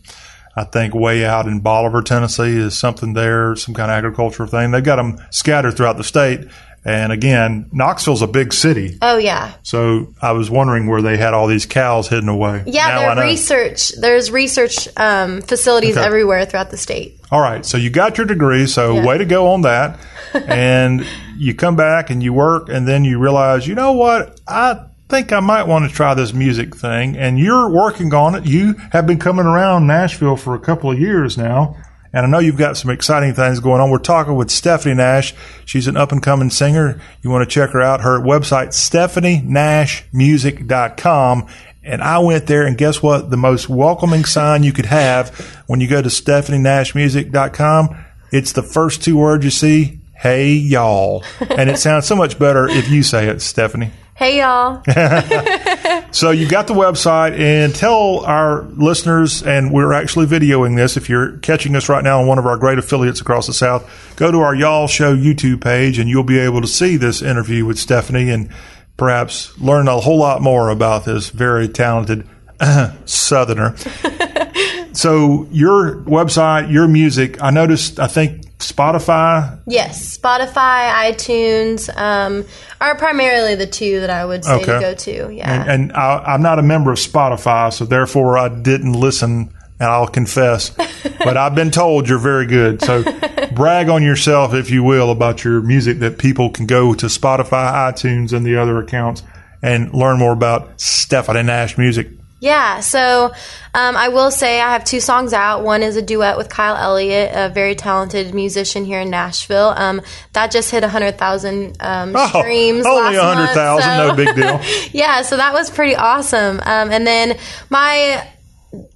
I think, way out in Bolivar, Tennessee, is something there, some kind of agricultural thing. They've got them scattered throughout the state. And again, Knoxville's a big city. oh yeah. So I was wondering where they had all these cows hidden away. Yeah, Now I there know. are research. There's research um, facilities Okay. everywhere throughout the state. All right, so you got your degree, so Yeah. way to go on that. [laughs] and you come back and you work, and then you realize, you know what? I think I might want to try this music thing. And you're working on it. You have been coming around Nashville for a couple of years now. And I know you've got some exciting things going on. We're talking with Stephanie Nash. She's an up and coming singer. You want to check her out. Her website, stephanienashmusic.com. And I went there and guess what? The most welcoming sign you could have when you go to stephanienashmusic.com, it's the first two words you see. Hey y'all. And it sounds so much better if you say it, Stephanie. Hey y'all. [laughs] So you got the website and tell our listeners, and we're actually videoing this. If you're catching us right now on one of our great affiliates across the South, go to our Y'all Show YouTube page and you'll be able to see this interview with Stephanie and perhaps learn a whole lot more about this very talented [clears throat] Southerner. [laughs] so your website, your music, I noticed, I think Spotify. Yes, Spotify, iTunes um, are primarily the two that I would say to go to. Yeah. And, and I, I'm not a member of Spotify, so therefore I didn't listen, and I'll confess. [laughs] but I've been told you're very good. So [laughs] brag on yourself, if you will, about your music that people can go to Spotify, iTunes, and the other accounts and learn more about Stephanie Nash music. Yeah, so um, I will say I have two songs out. One is a duet with Kyle Elliott, a very talented musician here in Nashville. Um, that just hit 100,000 um, Oh, streams. only last 100,000, so- no big deal. [laughs] yeah, so that was pretty awesome. Um, and then my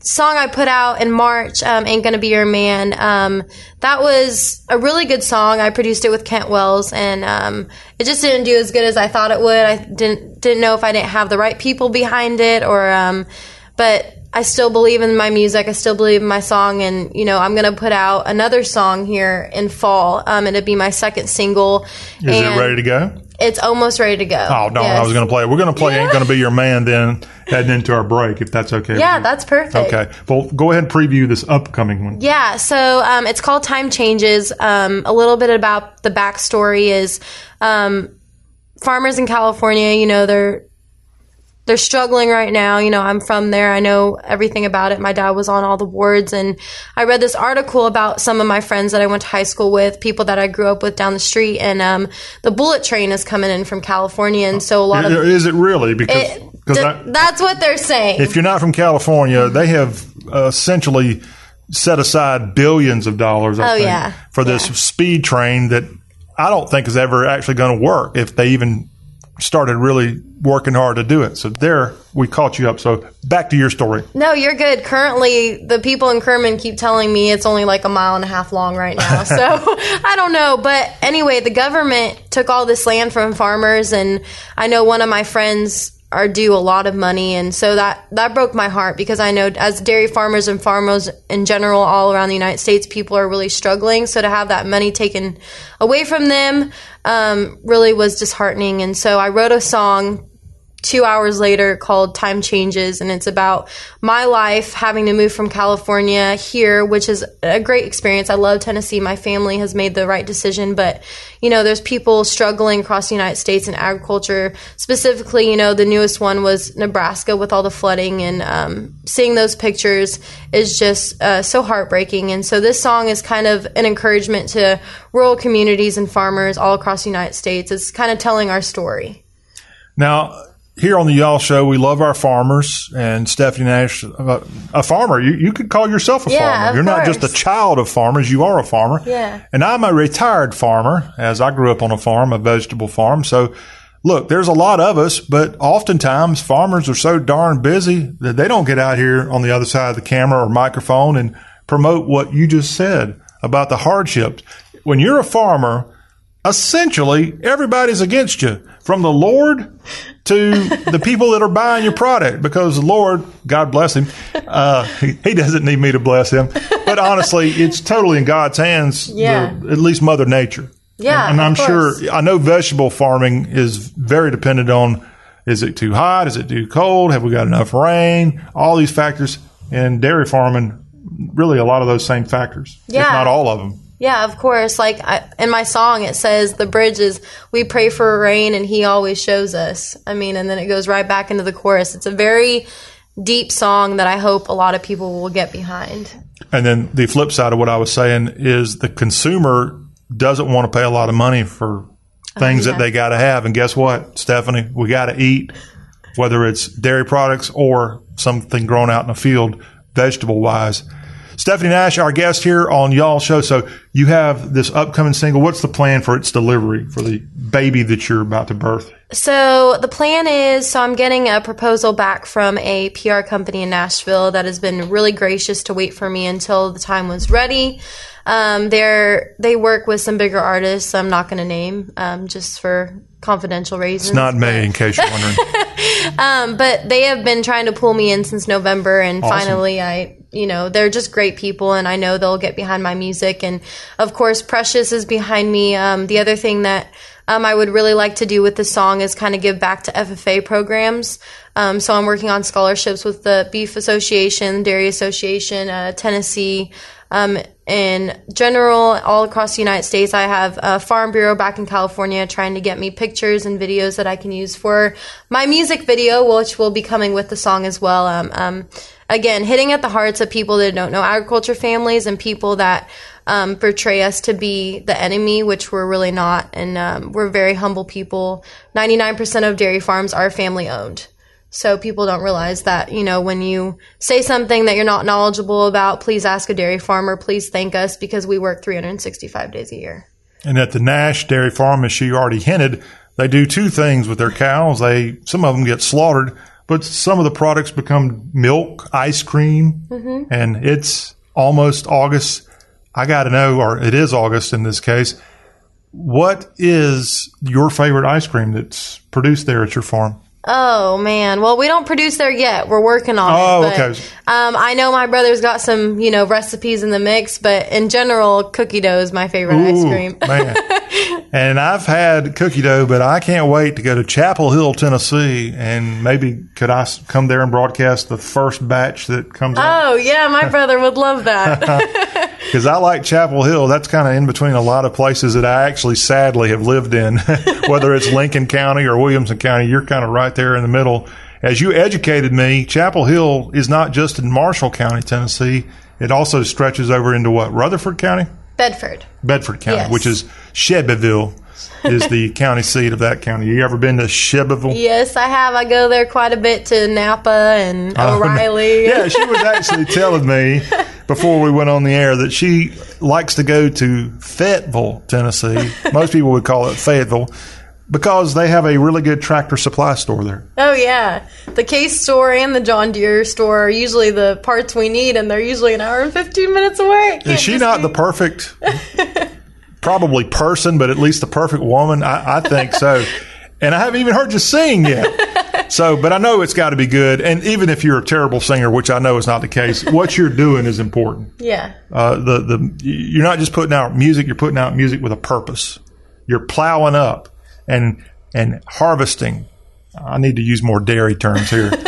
song I put out in March, um, "Ain't Gonna Be Your Man." Um, that was a really good song. I produced it with Kent Wells, and um, it just didn't do as good as I thought it would. I didn't didn't know if I didn't have the right people behind it, or um, but I still believe in my music. I still believe in my song, and you know I'm gonna put out another song here in fall. Um, it'll be my second single. Is it ready to go? It's almost ready to go. Oh, no, I was going to play it. We're going to play Ain't Going to Be Your Man then, heading into our break, if that's okay. Yeah, that's perfect. Okay. Well, go ahead and preview this upcoming one. Yeah, so um, it's called Time Changes. Um, a little bit about the backstory is um, farmers in California, you know, they're they're struggling right now. You know, I'm from there. I know everything about it. My dad was on all the boards, and I read this article about some of my friends that I went to high school with, people that I grew up with down the street, and um, the bullet train is coming in from California, and so a lot of Is it really? Because it, th- I- that's what they're saying. if you're not from California, they have uh, essentially set aside billions of dollars, I Oh, think, yeah. for this speed train that I don't think is ever actually going to work if they even started really working hard to do it. So there, we caught you up. So back to your story. No, you're good. Currently, the people in Kerman keep telling me it's only like a mile and a half long right now. [laughs] So I don't know. But anyway, the government took all this land from farmers, and I know one of my friends are due a lot of money, and so that that broke my heart because I know as dairy farmers and farmers in general all around the United States, people are really struggling. So to have that money taken away from them um, really was disheartening. And so I wrote a song two hours later called Time Changes, and it's about my life having to move from California here, which is a great experience. I love Tennessee. My family has made the right decision, but you know, there's people struggling across the United States in agriculture. Specifically, you know, the newest one was Nebraska with all the flooding, and um, seeing those pictures is just uh, so heartbreaking. And so, this song is kind of an encouragement to rural communities and farmers all across the United States. It's kind of telling our story. Now, here on the Y'all Show, we love our farmers, and Stephanie Nash, uh, a farmer. You, you could call yourself a Yeah, farmer. You're not just a child of farmers, you are a farmer. Yeah. And I'm a retired farmer, as I grew up on a farm, a vegetable farm. So, look, there's a lot of us, but oftentimes farmers are so darn busy that they don't get out here on the other side of the camera or microphone and promote what you just said about the hardships. When you're a farmer, essentially everybody's against you from the Lord to the people that are buying your product because the Lord, God bless him, uh, he, doesn't need me to bless him. But honestly, it's totally in God's hands, Yeah. the- at least Mother Nature. Yeah, and, and I'm sure I know vegetable farming is very dependent on is it too hot, is it too cold, have we got enough rain, all these factors. And dairy farming, really a lot of those same factors, Yeah. if not all of them. Yeah, of course. Like I, in my song, it says the bridge is we pray for rain and He always shows us. I mean, and then it goes right back into the chorus. It's a very deep song that I hope a lot of people will get behind. And then the flip side of what I was saying is the consumer doesn't want to pay a lot of money for oh, things yeah. that they got to have. And guess what, Stephanie? We got to eat, whether it's dairy products or something grown out in the field, vegetable wise. Stephanie Nash, our guest here on Y'all Show. So you have this upcoming single. What's the plan for its delivery for the baby that you're about to birth? So the plan is so I'm getting a proposal back from a PR company in Nashville that has been really gracious to wait for me until the time was ready. Um, they're they work with some bigger artists. I'm not going to name um, just for confidential reasons. It's not me, in case you're wondering. [laughs] Um, but they have been trying to pull me in since November, and Awesome. finally, I, you know, they're just great people, and I know they'll get behind my music. And of course, Precious is behind me. Um, the other thing that um, I would really like to do with the song is kind of give back to FFA programs. Um, so I'm working on scholarships with the Beef Association, Dairy Association, uh, Tennessee. Um, in general, all across the United States, I have a Farm Bureau back in California trying to get me pictures and videos that I can use for my music video, which will be coming with the song as well. Um, um, again, hitting at the hearts of people that don't know agriculture families and people that um, portray us to be the enemy, which we're really not. And um, we're very humble people. 99% of dairy farms are family owned. So people don't realize that, you know, when you say something that you're not knowledgeable about, please ask a dairy farmer, please thank us because we work 365 days a year. And at the Nash Dairy Farm, as she already hinted, they do two things with their cows. They some of them get slaughtered, but some of the products become milk, ice cream, Mm-hmm. and it's almost August. I got to know, or it is August in this case. What is your favorite ice cream that's produced there at your farm? Oh man, well we don't produce there yet. We're working on Oh, it. but, okay. Um, I know my brother's got some, you know, recipes in the mix, but in general, cookie dough is my favorite ice cream. man. [laughs] and I've had cookie dough, but I can't wait to go to Chapel Hill, Tennessee, and maybe could I come there and broadcast the first batch that comes out? Oh yeah, my [laughs] brother would love that. [laughs] [laughs] Because I like Chapel Hill. That's kind of in between a lot of places that I actually sadly have lived in, whether it's Lincoln County or Williamson County. You're kind of right there in the middle. As you educated me, Chapel Hill is not just in Marshall County, Tennessee. It also stretches over into what? Rutherford County? Bedford. Bedford County, Yes. which is Shelbyville, is the [laughs] county seat of that county. You ever been to Shelbyville? Yes, I have. I go there quite a bit to Napa and Oh, [laughs] O'Reilly. yeah, she was [laughs] actually telling me before we went on the air that she likes to go to Fayetteville, Tennessee. Most people would call it Fayetteville because they have a really good tractor supply store there. Oh yeah, the Case store and the John Deere store are usually the parts we need, and they're usually an hour and fifteen minutes away. Is she not the perfect, [laughs] probably person, but at least the perfect woman? I, I think so. And I haven't even heard you sing yet. [laughs] So, but I know it's got to be good. And even if you're a terrible singer, which I know is not the case, what you're doing is important. Yeah. Uh, the the you're not just putting out music; you're putting out music with a purpose. You're plowing up and and harvesting. I need to use more dairy terms here. [laughs]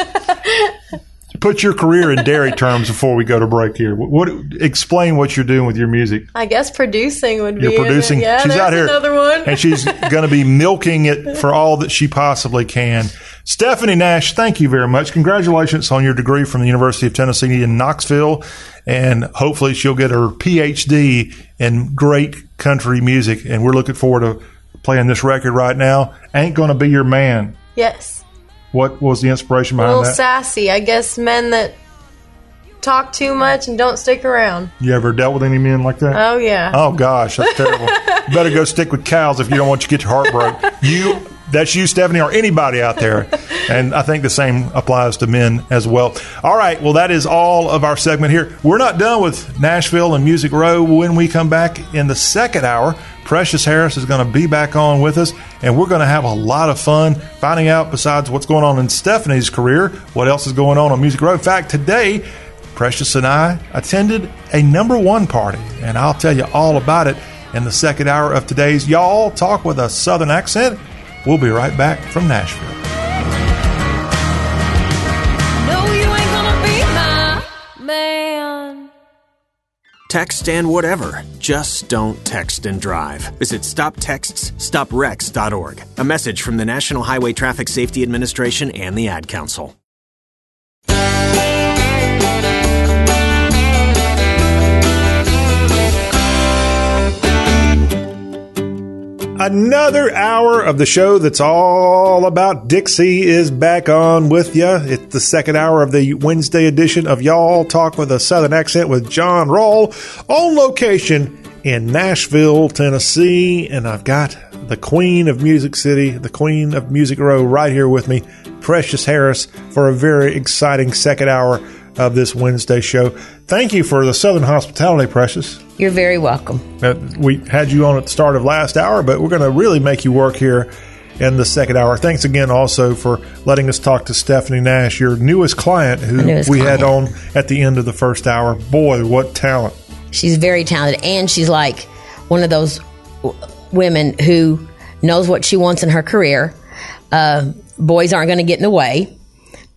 Put your career in dairy terms before we go to break here. What, what explain what you're doing with your music? I guess producing would be. You're producing. Yeah, she's out here, Another one. and she's [laughs] going to be milking it for all that she possibly can. Stephanie Nash, thank you very much. Congratulations on your degree from the University of Tennessee in Knoxville, and hopefully she'll get her PhD in great country music. And we're looking forward to playing this record right now. Ain't going to be your man. yes. What was the inspiration A behind little that? sassy. I guess men that talk too much and don't stick around. you ever dealt with any men like that? Oh yeah. Oh gosh, that's terrible. you [laughs] better go stick with cows if you don't want you to get your heart broke. You, that's you, Stephanie, or anybody out there. [laughs] And I think the same applies to men as well. All right, well, that is all of our segment here. We're not done with Nashville and Music Row. When we come back in the second hour, Precious Harris is going to be back on with us, and we're going to have a lot of fun finding out, besides what's going on in Stephanie's career, what else is going on on Music Row. In fact, today, Precious and I attended a number one party, and I'll tell you all about it in the second hour of today's Y'all Talk with a Southern Accent. We'll be right back from Nashville. No, you ain't gonna be my man. Text and whatever. Just don't text and drive. Visit stoptextsstopwrecks.org. A message from the National Highway Traffic Safety Administration and the Ad Council. Another hour of the show that's all about Dixie is back on with you. It's the second hour of the Wednesday edition of Y'all Talk with a Southern Accent with John Roll on location in Nashville, Tennessee. And I've got the queen of Music City, the queen of Music Row right here with me, Precious Harris, for a very exciting second hour of this Wednesday show. Thank you for the Southern hospitality, Precious. You're very welcome. Uh, we had you on at the start of last hour, but we're going to really make you work here in the second hour. Thanks again also for letting us talk to Stephanie Nash, your newest client who newest we client. had on at the end of the first hour. Boy, what talent. She's very talented, and she's like one of those w- women who knows what she wants in her career. Uh, boys aren't going to get in the way.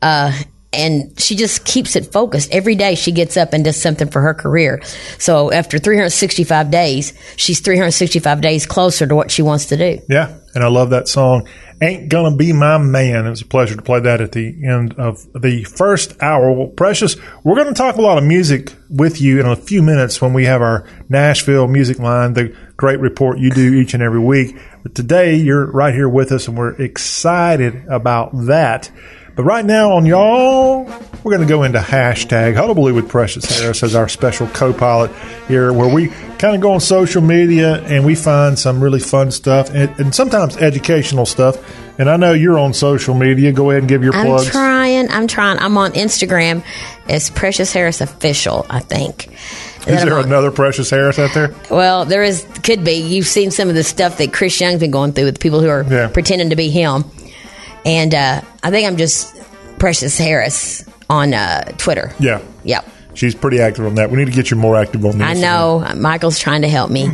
Uh, and she just keeps it focused. Every day she gets up and does something for her career. So after 365 days, she's 365 days closer to what she wants to do. Yeah, and I love that song. Ain't Gonna Be My Man. It was a pleasure to play that at the end of the first hour. Well, Precious, we're going to talk a lot of music with you in a few minutes when we have our Nashville music line, the great report you do each and every week. But today you're right here with us and we're excited about that. But right now on y'all, we're going to go into hashtag Hullabaloo with Precious Harris as our special co-pilot here, where we kind of go on social media and we find some really fun stuff and, and sometimes educational stuff. And I know you're on social media. Go ahead and give your plugs. I'm trying. I'm trying. I'm on Instagram. It's Precious Harris Official, I think. Is there another Precious Harris out there? Well, there is could be. You've seen some of the stuff that Chris Young's been going through with people who are Yeah. pretending to be him, and uh, I think I'm just Precious Harris on uh, Twitter. Yeah. Yep. She's pretty active on that. We need to get you more active on this. I know Michael's trying to help me.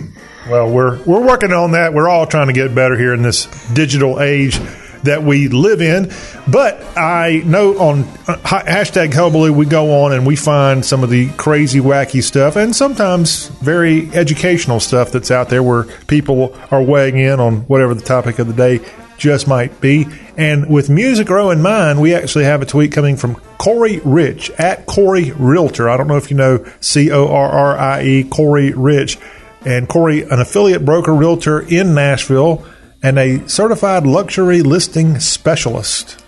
Well, we're we're working on that. We're all trying to get better here in this digital age that we live in. But I know on uh, hashtag Hullabaloo, we go on and we find some of the crazy, wacky stuff, and sometimes very educational stuff that's out there where people are weighing in on whatever the topic of the day just might be. And with Music Row in mind, we actually have a tweet coming from Corrie Rich at Corrie Realtor. I don't know if you know C O R R I E, Corrie Rich. And Corrie, an affiliate broker realtor in Nashville and a certified luxury listing specialist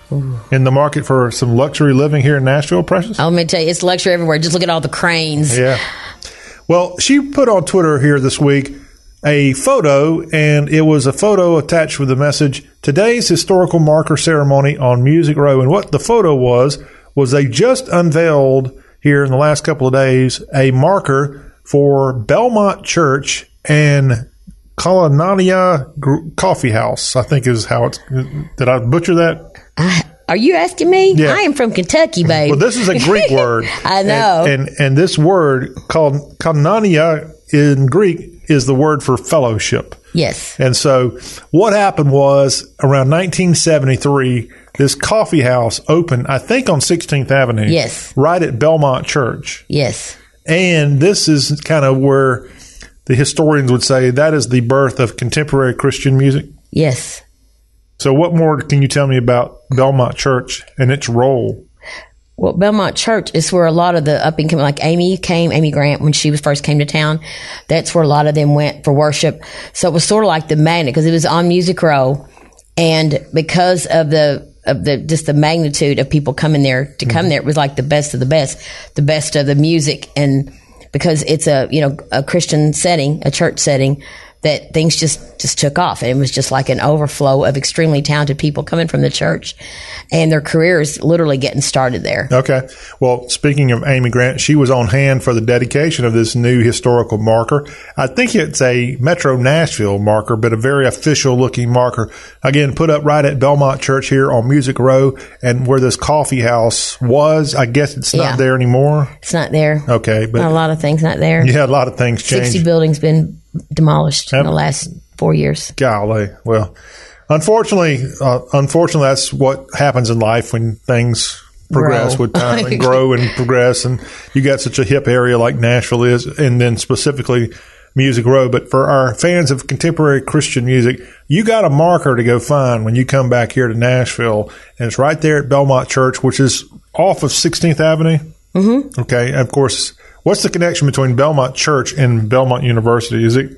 in the market for some luxury living here in Nashville, Precious. Oh, let me tell you, it's luxury everywhere. Just look at all the cranes. Yeah. Well, she put on Twitter here this week a photo, and it was a photo attached with the message today's historical marker ceremony on Music Row. And what the photo was, was they just unveiled here in the last couple of days a marker for Belmont Church and Colonnania Gr- Coffee House, I think is how it's. Did I butcher that? Are you asking me? Yeah. I am from Kentucky, babe. Well, this is a Greek [laughs] word. I know. And, and and this word called koinonia in Greek is the word for fellowship. yes. And so what happened was around 1973, this coffee house opened, I think, on 16th Avenue. Yes. Right at Belmont Church. Yes. And this is kind of where the historians would say that is the birth of contemporary Christian music. Yes. So, what more can you tell me about Belmont Church and its role? Well, Belmont Church is where a lot of the up and coming, like Amy came, Amy Grant, when she was first came to town. That's where a lot of them went for worship. So it was sort of like the magnet because it was on Music Row, and because of the of the just the magnitude of people coming there to come mm-hmm. there, it was like the best of the best, the best of the music, and because it's a you know a Christian setting, a church setting. That things just just took off, and it was just like an overflow of extremely talented people coming from the church, and their careers literally getting started there. Okay. Well, speaking of Amy Grant, she was on hand for the dedication of this new historical marker. I think it's a Metro Nashville marker, but a very official looking marker. Again, put up right at Belmont Church here on Music Row and where this coffee house was. I guess it's Yeah. not there anymore. It's not there. Okay. But a lot of things not there. yeah, a lot of things changed. Sixty buildings been demolished in the last four years. Golly. Well, unfortunately, uh, unfortunately, that's what happens in life when things progress Grow. with time [laughs] and grow and progress. And you got such a hip area like Nashville is, and then specifically Music Row. But for our fans of contemporary Christian music, you got a marker to go find when you come back here to Nashville, and it's right there at Belmont Church, which is off of 16th Avenue. Mm-hmm. Okay, and of course, what's the connection between Belmont Church and Belmont University? Is it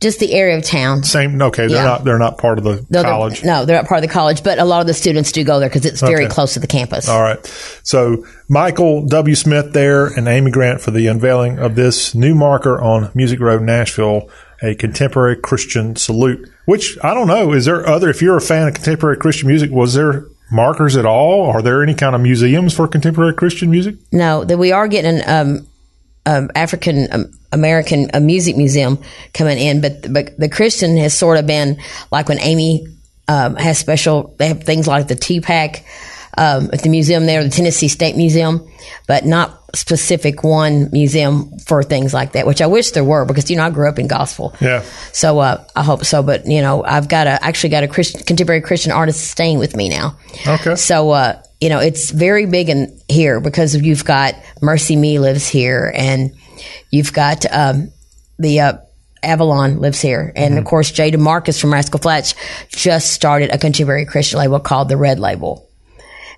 Just the area of town. same? Okay, they're Yeah. not. They're not part of the No, they're- college. no, they're not part of the college, but a lot of the students do go there because it's very Okay. close to the campus. All right. So Michael W. Smith there and Amy Grant for the unveiling of this new marker on Music Row, Nashville, a contemporary Christian salute. Which I don't know. Is there other? If you're a fan of contemporary Christian music, was there markers at all? Are there any kind of museums for contemporary Christian music? No, that we are getting um, um, African um, American a music museum coming in, but but the Christian has sort of been like when Amy um, has special. They have things like the TPAC um, at the museum there, the Tennessee State Museum, but not specific one museum for things like that. Which I wish there were because you know I grew up in gospel. Yeah. So uh, I hope so, but you know I've got a actually got a Christian, contemporary Christian artist staying with me now. Okay. So, uh, you know, it's very big in here because you've got MercyMe lives here and you've got, um, the, uh, Avalon lives here. And of course, Jay DeMarcus from Rascal Flatts just started a contemporary Christian label called the Red Label.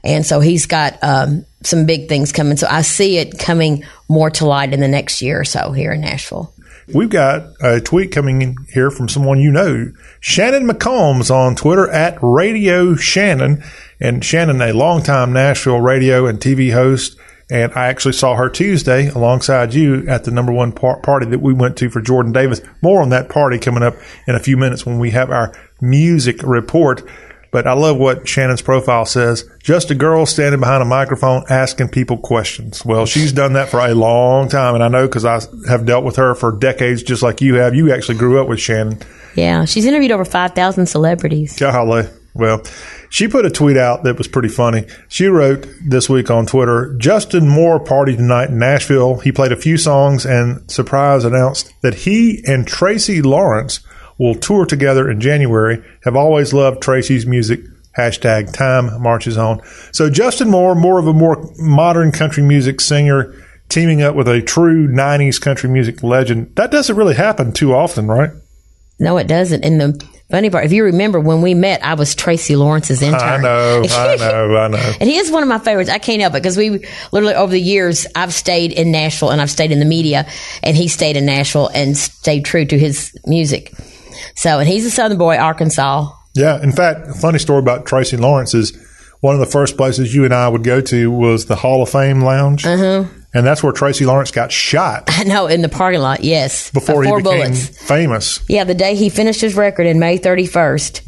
And so he's got, um, some big things coming. So I see it coming more to light in the next year or so here in Nashville. We've got a tweet coming in here from someone you know, Shannon McCombs on Twitter at Radio Shannon. And Shannon, a longtime Nashville radio and TV host. And I actually saw her Tuesday alongside you at the number one par- party that we went to for Jordan Davis. More on that party coming up in a few minutes when we have our music report. But I love what Shannon's profile says. Just a girl standing behind a microphone asking people questions. Well, she's done that for a long time. And I know because I have dealt with her for decades, just like you have. You actually grew up with Shannon. Yeah. She's interviewed over 5,000 celebrities. Golly. Well, she put a tweet out that was pretty funny. She wrote this week on Twitter, Justin Moore party tonight in Nashville. He played a few songs and surprise announced that he and Tracy Lawrence will tour together in January. Have always loved Tracy's music. Hashtag time marches on. So Justin Moore, more of a more modern country music singer, teaming up with a true 90s country music legend. That doesn't really happen too often, right? No, it doesn't. And the funny part, if you remember when we met, I was Tracy Lawrence's intern. I [laughs] know, I know, I know. And he is one of my favorites. I can't help it because we literally over the years I've stayed in Nashville and I've stayed in the media, and he stayed in Nashville and stayed true to his music. So, and he's a Southern boy, Arkansas. Yeah. In fact, a funny story about Tracy Lawrence is one of the first places you and I would go to was the Hall of Fame Lounge. Uh-huh. And that's where Tracy Lawrence got shot [laughs] I know in the parking lot. Yes, before he became bullets. famous. Yeah, the day he finished his record in May 31st,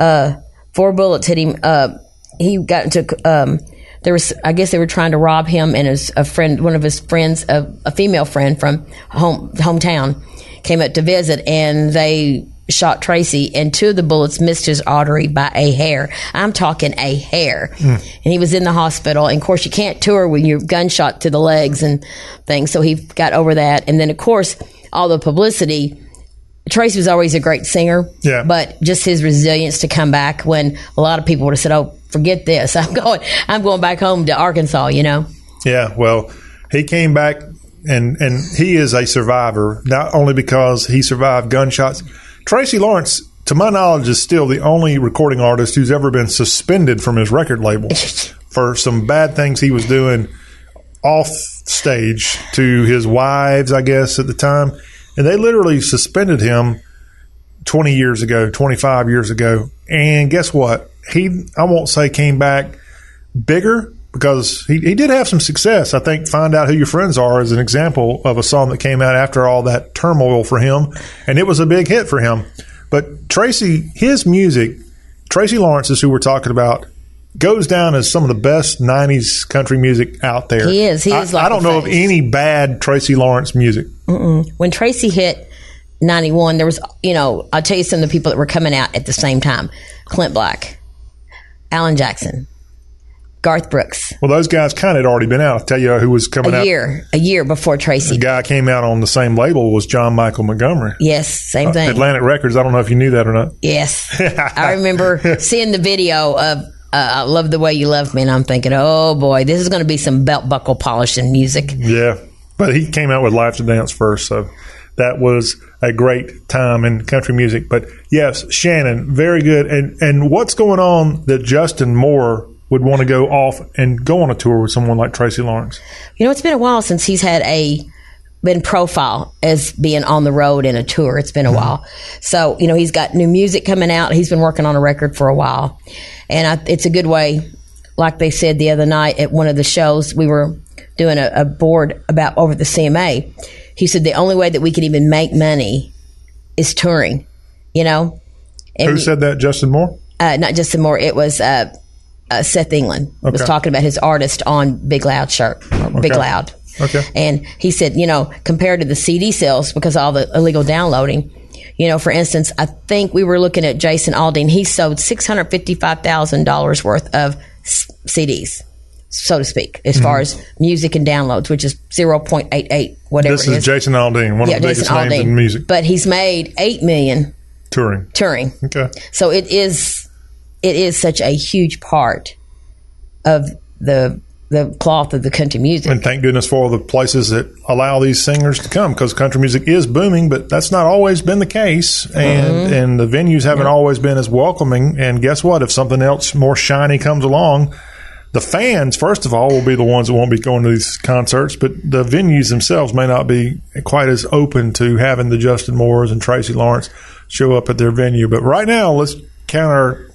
uh, four bullets hit him. Uh, he got into, um, there was, I guess they were trying to rob him and his, a friend, one of his friends, a, a female friend from home, hometown came up to visit and they shot Tracy and two of the bullets missed his artery by a hair. I'm talking a hair. Hmm. And he was in the hospital. And of course, you can't tour when you're gunshot to the legs and things. So he got over that. And then, of course, all the publicity. Tracy was always a great singer. Yeah. But just his resilience to come back when a lot of people would have said, "Oh, forget this. [laughs] I'm going. I'm going back home to Arkansas." You know. Yeah. Well, he came back and, and he is a survivor, not only because he survived gunshots. Tracy Lawrence, to my knowledge, is still the only recording artist who's ever been suspended from his record label [laughs] for some bad things he was doing off stage to his wives, I guess, at the time. And they literally suspended him 20 years ago, 25 years ago. And guess what? He, I won't say came back bigger because he, he did have some success. I think Find Out Who Your Friends Are is an example of a song that came out after all that turmoil for him. And it was a big hit for him. But Tracy, his music, Tracy Lawrence is who we're talking about, goes down as some of the best 90s country music out there. He is. He is I, like I don't know of any bad Tracy Lawrence music. Mm-mm. When Tracy hit 91, there was, you know, I'll tell you some of the people that were coming out at the same time Clint Black, Alan Jackson, Garth Brooks. Well, those guys kind of had already been out. I'll tell you who was coming A out. year, a year before Tracy. The guy came out on the same label was John Michael Montgomery. Yes, same Uh, thing. Atlantic Records. I don't know if you knew that or not. Yes. [laughs] I remember seeing the video of uh, I Love the Way You Love Me, and I'm thinking, oh boy, this is going to be some belt buckle polishing music. Yeah, but he came out with Life's a Dance first, so that was a great time in country music. But yes, Shannon, very good. And and what's going on that Justin Moore would want to go off and go on a tour with someone like Tracy Lawrence? You know, it's been a while since he's had a been profile as being on the road in a tour. It's been a while. So, you know, he's got new music coming out. He's been working on a record for a while. And I, it's a good way, like they said the other night at one of the shows, we were doing a, a board about over the CMA. He said the only way that we can even make money is touring, you know? And Who said that? Justin Moore. uh, not Justin Moore. It was uh, uh, Seth England was talking about his artist on Big Loud shirt, or Big Loud. Okay. And he said, you know, compared to the CD sales because of all the illegal downloading, you know, for instance, I think we were looking at Jason Aldean. He sold six hundred fifty-five thousand dollars worth of s- CDs, so to speak, as far Mhm. as music and downloads, which is zero point eight eight whatever. This it is is. Jason Aldean, one yeah, of the Jason biggest names in music But he's made eight million touring. touring. Okay. So it is it is such a huge part of the the cloth of the country music. And thank goodness for all the places that allow these singers to come because country music is booming, but that's not always been the case. And Mhm. and the venues haven't always been as welcoming. And guess what? If something else more shiny comes along, the fans, first of all, will be the ones that won't be going to these concerts, but the venues themselves may not be quite as open to having the Justin Moores and Tracy Lawrence show up at their venue. But right now, let's count our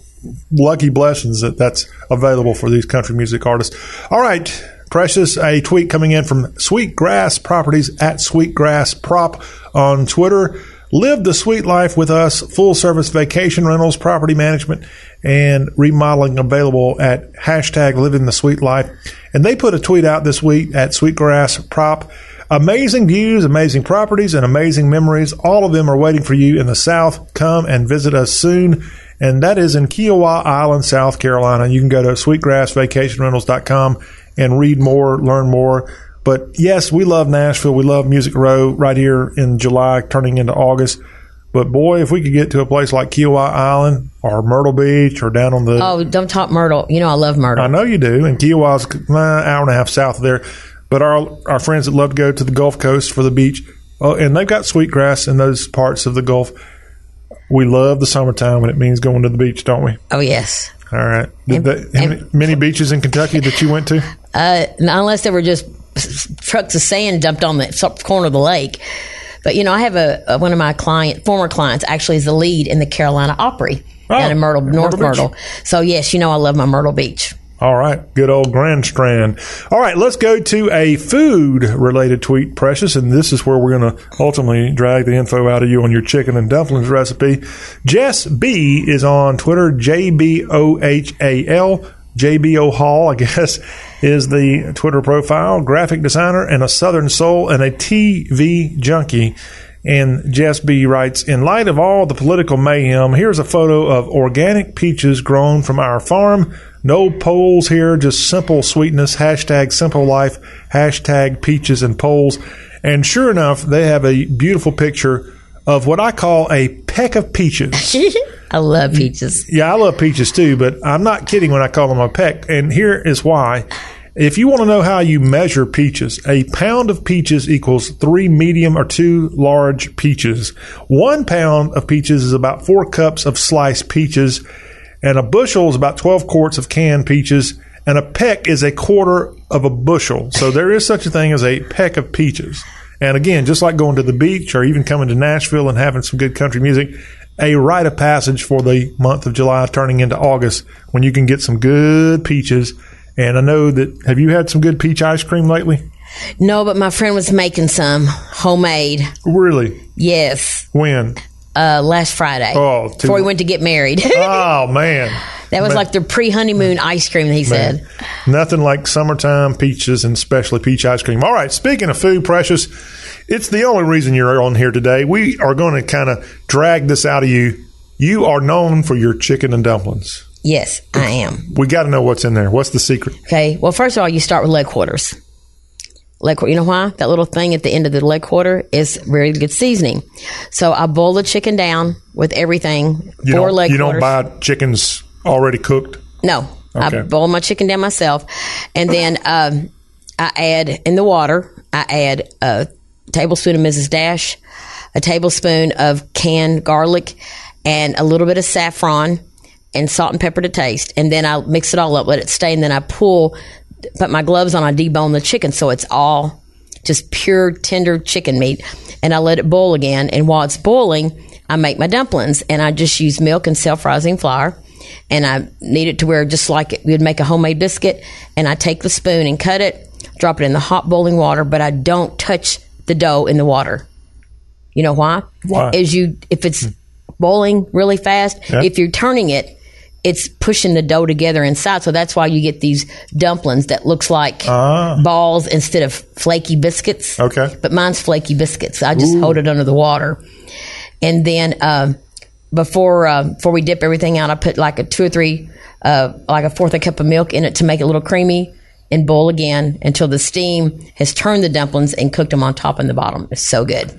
lucky blessings that that's available for these country music artists. All right, Precious, a tweet coming in from Sweetgrass Properties at Sweetgrass Prop on Twitter. Live the sweet life with us. Full service vacation rentals, property management, and remodeling available at hashtag living the sweet life. And they put a tweet out this week at Sweetgrass Prop. Amazing views, amazing properties, and amazing memories. All of them are waiting for you in the South. Come and visit us soon. And that is in Kiawah Island, South Carolina. You can go to sweetgrassvacationrentals.com and read more, learn more. But yes, we love Nashville. We love Music Row right here in July, turning into August. But boy, if we could get to a place like Kiawah Island or Myrtle Beach or down on the oh, don't talk Myrtle. You know I love Myrtle. I know you do, and Kiawah's uh, hour and a half south of there. But our our friends that love to go to the Gulf Coast for the beach, oh, and they've got sweetgrass in those parts of the Gulf. We love the summertime when it means going to the beach, don't we? Oh yes. All right. Did the, how many, many beaches in Kentucky that you went to? [laughs] Uh, unless they were just trucks of sand dumped on the corner of the lake. But you know, I have a, a one of my client, former clients, actually is the lead in the Carolina Opry down in Myrtle, North Myrtle Myrtle. So yes, you know I love my Myrtle Beach. All right, good old Grand Strand. All right, let's go to a food related tweet, Precious, and this is where we're going to ultimately drag the info out of you on your chicken and dumplings recipe. Jess B is on Twitter, J B O H A L. JBO Hall, I guess, [laughs] is the Twitter profile. Graphic designer and a Southern soul and a TV junkie. And Jess B writes, in light of all the political mayhem, here's a photo of organic peaches grown from our farm. No poles here, just simple sweetness. Hashtag simple life. Hashtag peaches and poles. And sure enough, they have a beautiful picture of what I call a peck of peaches. [laughs] I love peaches. Yeah, I love peaches too, but I'm not kidding when I call them a peck. And here is why. If you want to know how you measure peaches, a pound of peaches equals three medium or two large peaches. One pound of peaches is about four cups of sliced peaches, and a bushel is about 12 quarts of canned peaches, and a peck is a quarter of a bushel. So there is such a thing as a peck of peaches. And again, just like going to the beach or even coming to Nashville and having some good country music, a rite of passage for the month of July turning into August when you can get some good peaches. And I know that, have you had some good peach ice cream lately? No, but my friend was making some homemade. Really? Yes. When? Uh, last Friday. Oh, too- before we went to get married. [laughs] oh, man. [laughs] that was Man. like the pre-honeymoon ice cream. He said. Nothing like summertime peaches and especially peach ice cream. All right, speaking of food, Precious, it's the only reason you're on here today. We are going to kind of drag this out of you. You are known for your chicken and dumplings. Yes, I am. We got to know what's in there. What's the secret? Okay. Well, first of all, you start with leg quarters. Leg quarter. You know why? That little thing at the end of the leg quarter is very good seasoning. So I boil the chicken down with everything. You four don't, leg you don't buy chickens already cooked. No, Okay. I boil my chicken down myself, and then um, I add in the water. I add a tablespoon of Mrs. Dash, a tablespoon of canned garlic, and a little bit of saffron, and salt and pepper to taste. And then I mix it all up, let it stay, and then I pull, put my gloves on. I debone the chicken so it's all just pure tender chicken meat, and I let it boil again. And while it's boiling, I make my dumplings, and I just use milk and self-rising flour and I knead it to where just like it, we would make a homemade biscuit. And I take the spoon and cut it, drop it in the hot boiling water, but I don't touch the dough in the water. You know why? Why? Is you if it's boiling really fast, Yeah. if you're turning it, it's pushing the dough together inside. So that's why you get these dumplings that looks like Ah. balls instead of flaky biscuits. Okay. But mine's flaky biscuits. I just Ooh. hold it under the water, and then um, before uh, before we dip everything out, I put like a two or three, uh, like a fourth a cup of milk in it to make it a little creamy, and boil again until the steam has turned the dumplings and cooked them on top and the bottom. It's so good.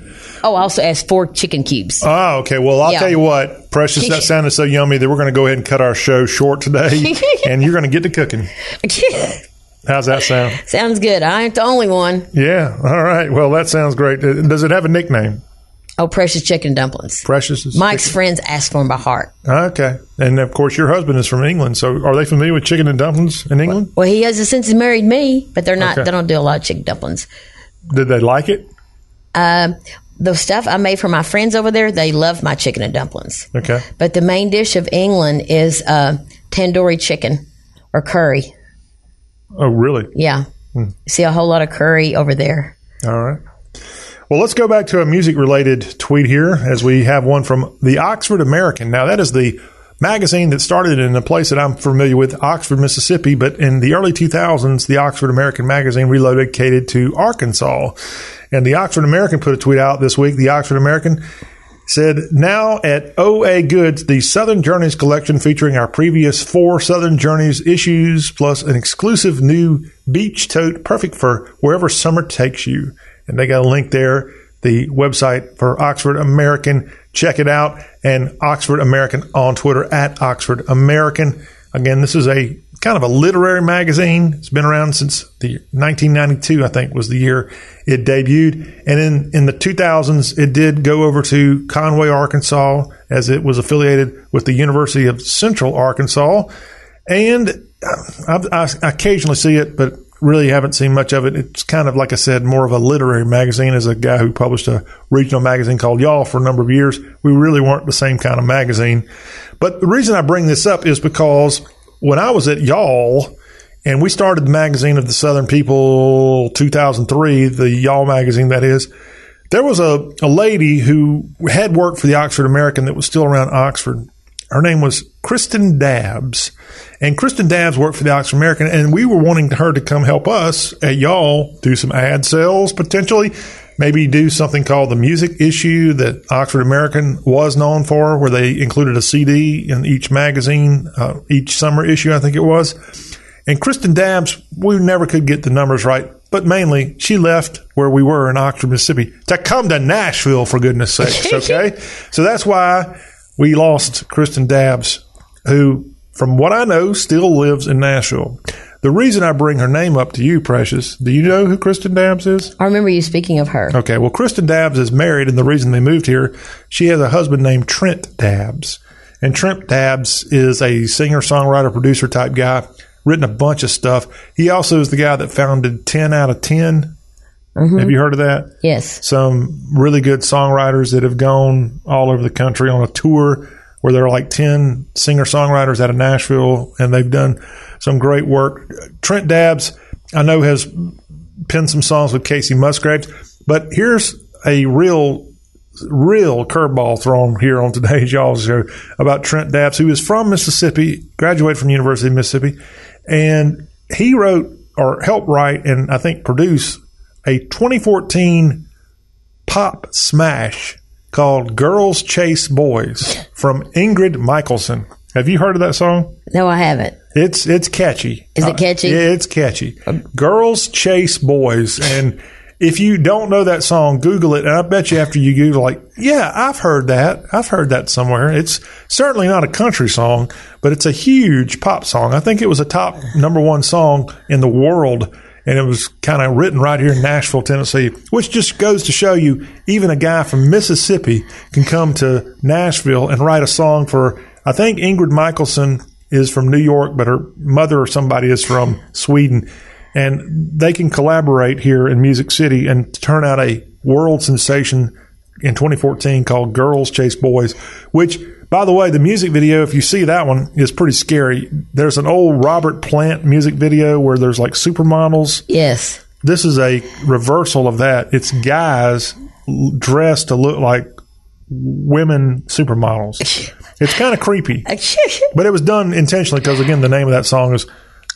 Oh, I also asked four chicken cubes. Oh, okay. Well, I'll Yeah. tell you what, Precious, that sounded so yummy that we're going to go ahead and cut our show short today, [laughs] and you're going to get to cooking. [laughs] How's that sound? Sounds good. I ain't the only one. Yeah. All right. Well, that sounds great. Does it have a nickname? Oh, precious chicken dumplings. Precious. Is Mike's friends asked for them by heart. Okay. And of course, your husband is from England. So are they familiar with chicken and dumplings in England? Well, he has since he married me, but they're not. Okay. They don't do a lot of chicken dumplings. Did they like it? Um, the stuff I made for my friends over there, they love my chicken and dumplings. Okay. But the main dish of England is uh, tandoori chicken or curry. Oh, really? Yeah. Hmm. See a whole lot of curry over there. All right. Well, let's go back to a music related tweet here as we have one from the Oxford American. Now, that is the magazine that started in a place that I'm familiar with, Oxford, Mississippi. But in the early 2000s, the Oxford American magazine relocated to Arkansas. And the Oxford American put a tweet out this week. The Oxford American said, Now at OA Goods, the Southern Journeys collection featuring our previous four Southern Journeys issues, plus an exclusive new beach tote perfect for wherever summer takes you. And they got a link there, the website for Oxford American. Check it out. And Oxford American on Twitter at Oxford American. Again, this is a kind of a literary magazine. It's been around since the 1992, I think, was the year it debuted. And in, in the 2000s, it did go over to Conway, Arkansas, as it was affiliated with the University of Central Arkansas. And um, I, I occasionally see it, but really haven't seen much of it. It's kind of, like I said, more of a literary magazine. As a guy who published a regional magazine called Y'all for a number of years, we really weren't the same kind of magazine. But the reason I bring this up is because when I was at Y'all, and we started the magazine of the Southern People 2003, the Y'all magazine that is, there was a, a lady who had worked for the Oxford American that was still around Oxford. Her name was Kristen Dabbs. And Kristen Dabbs worked for the Oxford American, and we were wanting her to come help us at Y'all do some ad sales potentially. Maybe do something called the music issue that Oxford American was known for, where they included a CD in each magazine, uh, each summer issue, I think it was. And Kristen Dabbs, we never could get the numbers right, but mainly she left where we were in Oxford, Mississippi to come to Nashville, for goodness sakes, [laughs] okay? so that's why we lost Kristen Dabbs, who, from what I know, still lives in Nashville. The reason I bring her name up to you, Precious, do you know who Kristen Dabbs is? I remember you speaking of her. Okay, well, Kristen Dabbs is married, and the reason they moved here, she has a husband named Trent Dabbs. And Trent Dabbs is a singer, songwriter, producer type guy, written a bunch of stuff. He also is the guy that founded 10 out of 10. Mhm. Have you heard of that? Yes. Some really good songwriters that have gone all over the country on a tour where there are like 10 singer songwriters out of Nashville, and they've done some great work. Trent Dabbs, I know, has penned some songs with Kacey Musgraves, but here's a real real curveball thrown here on today's [laughs] y'all show about Trent Dabbs, who is from Mississippi, graduated from the University of Mississippi, and he wrote or helped write and I think produce a 2014 pop smash called Girls Chase Boys from Ingrid Michaelson. Have you heard of that song? No, I haven't. It's it's catchy. Is it catchy? Uh, yeah, it's catchy. Girls chase boys, and if you don't know that song, Google it, and I bet you after you Google, like, yeah, I've heard that. I've heard that somewhere. It's certainly not a country song, but it's a huge pop song. I think it was a top number one song in the world. And it was kind of written right here in Nashville, Tennessee, which just goes to show you even a guy from Mississippi can come to Nashville and write a song for, I think Ingrid Michaelson is from New York, but her mother or somebody is from Sweden. And they can collaborate here in Music City and turn out a world sensation in 2014 called Girls Chase Boys, which, by the way, the music video, if you see that one, is pretty scary. There's an old Robert Plant music video where there's like supermodels. Yes. This is a reversal of that. It's guys dressed to look like women supermodels. [laughs] It's kind of creepy. [laughs] but it was done intentionally because, again, the name of that song is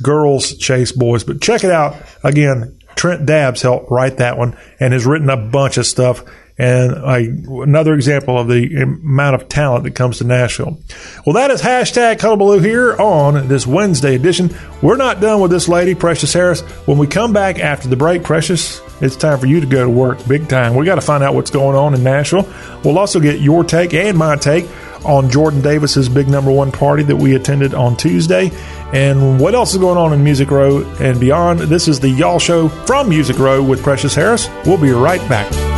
Girls Chase Boys. But check it out. Again, Trent Dabbs helped write that one and has written a bunch of stuff. And a, another example of the amount of talent that comes to Nashville. Well, that is hashtag Hullabaloo here on this Wednesday edition. We're not done with this lady, Precious Harris. When we come back after the break, Precious, it's time for you to go to work big time. We got to find out what's going on in Nashville. We'll also get your take and my take on Jordan Davis's big number one party that we attended on Tuesday. And what else is going on in Music Row and beyond? This is the Y'all Show from Music Row with Precious Harris. We'll be right back.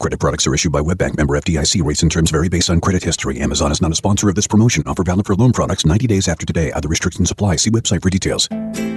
Credit products are issued by WebBank member FDIC. Rates and terms vary based on credit history. Amazon is not a sponsor of this promotion. Offer valid for loan products 90 days after today. Other restrictions apply. See website for details.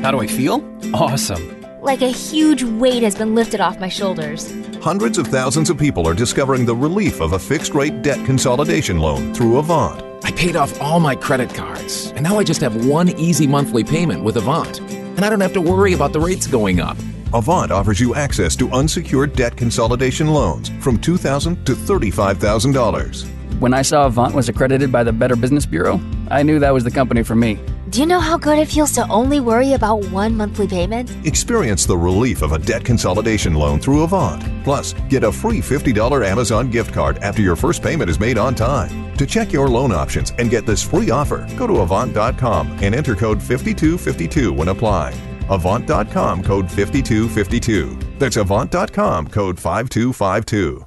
How do I feel? Awesome. Like a huge weight has been lifted off my shoulders. Hundreds of thousands of people are discovering the relief of a fixed rate debt consolidation loan through Avant. I paid off all my credit cards, and now I just have one easy monthly payment with Avant. And I don't have to worry about the rates going up. Avant offers you access to unsecured debt consolidation loans from 2,000 to $35,000. When I saw Avant was accredited by the Better Business Bureau, I knew that was the company for me. Do you know how good it feels to only worry about one monthly payment? Experience the relief of a debt consolidation loan through Avant. Plus, get a free $50 Amazon gift card after your first payment is made on time. To check your loan options and get this free offer, go to Avant.com and enter code 5252 when applying. Avant.com code 5252. That's Avant.com code 5252.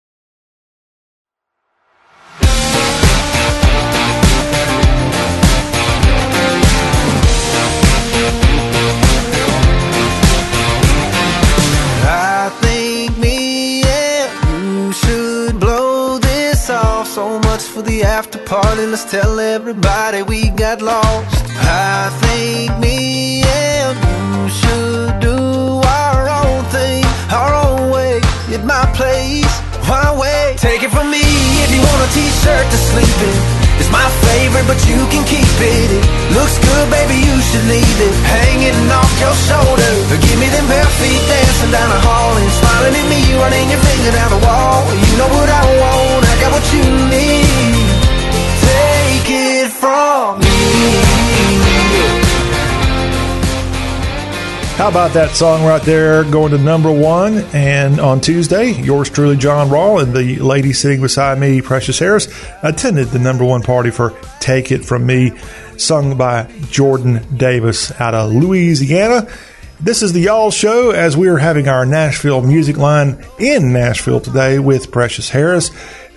For the after party. Let's tell everybody we got lost. I think me and you should do our own thing, our own way, at my place. Why wait? Take it from me if you want a t-shirt to sleep in. It's my favorite, but you can keep it. It looks good, baby, you should leave it hanging off your shoulder. Give me them bare feet dancing down the hall and smiling at me, running your finger down the wall. You know what I want, I got what you need. From me. How about that song right there going to number one? And on Tuesday, yours truly, John Rawl, and the lady sitting beside me, Precious Harris, attended the number one party for Take It From Me, sung by Jordan Davis out of Louisiana. This is the Y'all Show as we are having our Nashville music line in Nashville today with Precious Harris.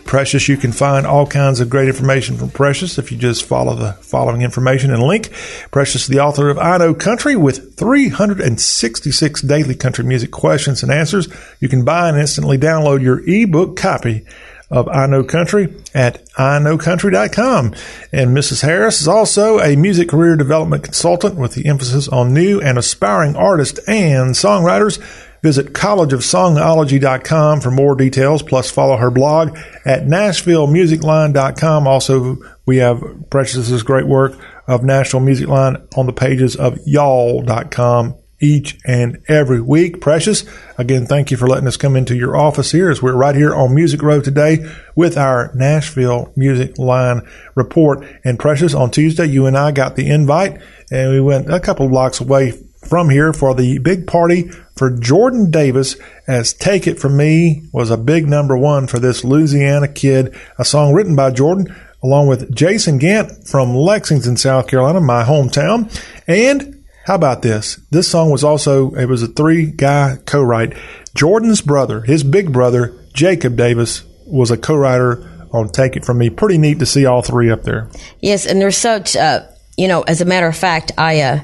Precious, you can find all kinds of great information from Precious if you just follow the following information and link. Precious the author of I Know Country with 366 daily country music questions and answers. You can buy and instantly download your ebook copy of I Know Country at iknowcountry.com. And Mrs. Harris is also a music career development consultant with the emphasis on new and aspiring artists and songwriters. Visit collegeofsongology.com for more details, plus follow her blog at nashvillemusicline.com. Also, we have Precious's great work of Nashville Music Line on the pages of y'all.com each and every week. Precious, again, thank you for letting us come into your office here as we're right here on Music Row today with our Nashville Music Line report. And Precious, on Tuesday, you and I got the invite and we went a couple blocks away from here for the big party for Jordan Davis as Take It From Me was a big number one for this Louisiana kid, a song written by Jordan along with Jason Gantt from Lexington, South Carolina, my hometown. And how about this? This song was also, it was a three guy co-write. Jordan's brother, his big brother, Jacob Davis, was a co-writer on Take It From Me. Pretty neat to see all three up there. Yes, and there's such, uh, you know, as a matter of fact, I, uh,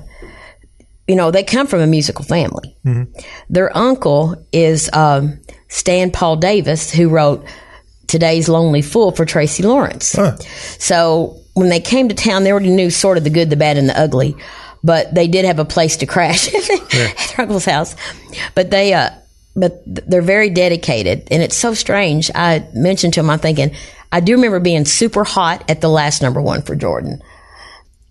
you know, they come from a musical family. Mm-hmm. Their uncle is um, Stan Paul Davis, who wrote Today's Lonely Fool for Tracy Lawrence. So when they came to town, they already knew sort of the good, the bad, and the ugly, but they did have a place to crash [laughs] at their [laughs] uncle's house. But they, uh, but they're very dedicated, and it's so strange. I mentioned to him, I'm thinking, I do remember being super hot at the last number one for Jordan.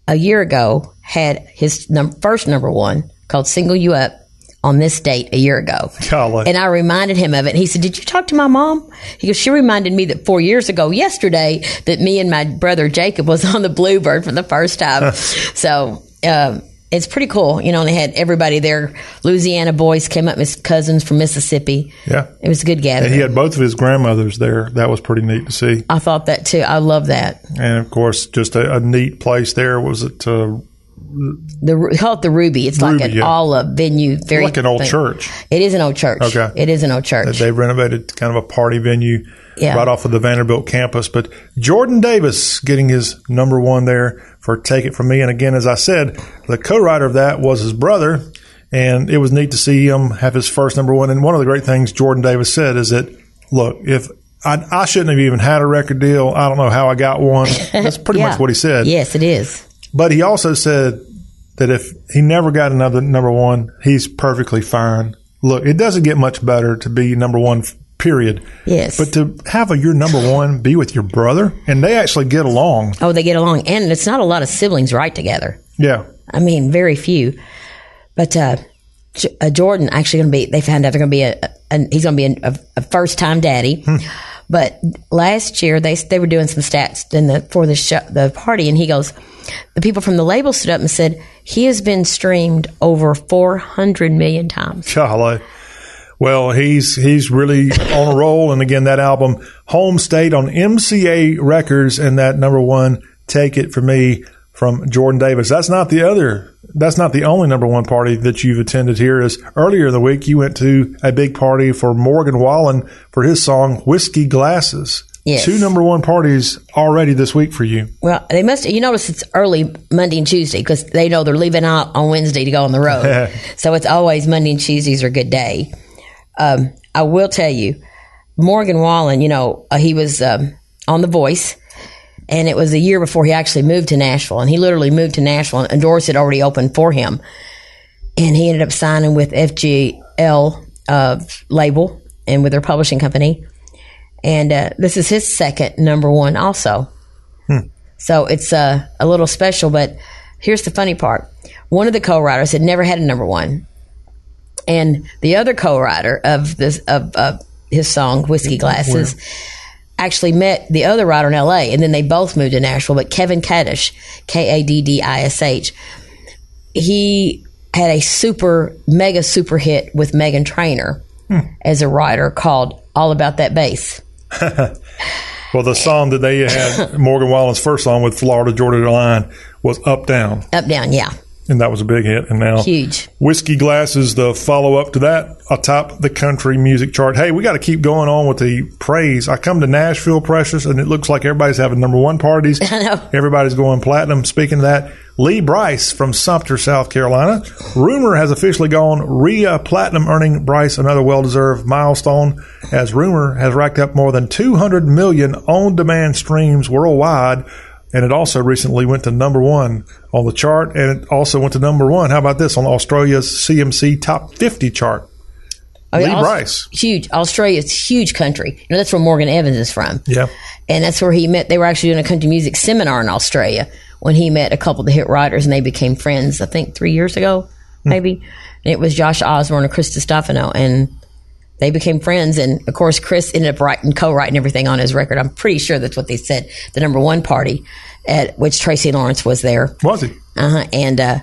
A year ago, had his num- first number one called "Single You Up" on this date a year ago. Golly. And I reminded him of it. And he said, Did you talk to my mom? He goes, She reminded me that four years ago, yesterday, that me and my brother Jacob was on the Bluebird for the first time. [laughs] so, um, it's pretty cool. You know, and they had everybody there. Louisiana boys came up, his cousins from Mississippi. Yeah. It was a good And gathering. he had both of his grandmothers there. That was pretty neat to see. I thought that too. I love that. And of course, just a, a neat place there. Was it uh, The call it the Ruby. It's like an yeah. all a venue. Very like an old thing. church? It is an old church. Okay. It is an old church. they renovated kind of a party venue Yeah. right off of the Vanderbilt campus. But Jordan Davis getting his number one there for Take It From Me. And again, as I said, the co-writer of that was his brother. And it was neat to see him have his first number one. And one of the great things Jordan Davis said is that, look, if I, I shouldn't have even had a record deal, I don't know how I got one. [laughs] That's pretty Yeah. much what he said. Yes, it is. But he also said that if he never got another number one, he's perfectly fine. Look, it doesn't get much better to be number one, period. Yes. But to have a, your number one be with your brother, and they actually get along. Oh, they get along, and it's not a lot of siblings right together. Yeah. I mean, very few. But uh, J- uh, Jordan actually going to be. They found out they're going to be a, a. He's going to be a, a first time daddy. But last year they they were doing some stats in the for the show, the party, and he goes, the people from the label stood up and said he has been streamed over four hundred million times. Golly. Well, he's he's really on a roll, and again, that album "Home State" on MCA Records, and that number one "Take It From Me" from Jordan Davis. That's not the other. That's not the only number one party that you've attended here. Is earlier in the week you went to a big party for Morgan Wallen for his song "Whiskey Glasses." Yes. Two number one parties already this week for you. Well, they must. You notice it's early Monday and Tuesday because they know they're leaving out on Wednesday to go on the road. [laughs] so it's always Monday and Tuesdays are a good day. Um, I will tell you, Morgan Wallen. You know, uh, he was um, on The Voice, and it was a year before he actually moved to Nashville. And he literally moved to Nashville, and doors had already opened for him. And he ended up signing with FGL uh, label and with their publishing company. And uh, this is his second number one, also. So it's uh, a little special, but here's the funny part. One of the co-writers had never had a number one. And the other co-writer of this, of, of his song, Whiskey Glasses, actually met the other writer in LA and then they both moved to Nashville, but Kevin Kaddish, K-A-D-D-I-S-H, he had a super, mega super hit with Meghan Trainor hmm. as a writer called All About That Bass. [laughs] Well, the song that they had, Morgan Wallen's first song with Florida Georgia Line, was Up Down. Up, down, yeah. And that was a big hit. And now Huge. Whiskey glasses, the follow up to that atop the country music chart. Hey, we got to keep going on with the praise. I come to Nashville, Precious, and it looks like everybody's having number one parties. [laughs] I know. Everybody's going platinum. Speaking of that, Lee Brice from Sumter, South Carolina. Rumor has officially gone RIA platinum, earning Brice another well deserved milestone as Rumor has racked up more than 200 million on demand streams worldwide. And it also recently went to number one on the chart, and it also went to number one. How about this on Australia's CMC Top 50 chart? Oh, I mean, Lee Aus- Brice. Huge. Australia's a huge country. You know, that's where Morgan Evans is from. Yeah. And that's where he met. They were actually doing a country music seminar in Australia when he met a couple of the hit writers and they became friends, I think three years ago, hmm. maybe. And it was Josh Osborne and Chris Stefano. And they became friends. And of course, Chris ended up writing, co writing everything on his record. I'm pretty sure that's what they said. The number one party at which Tracy Lawrence was there. Was he? Uh huh. And, uh,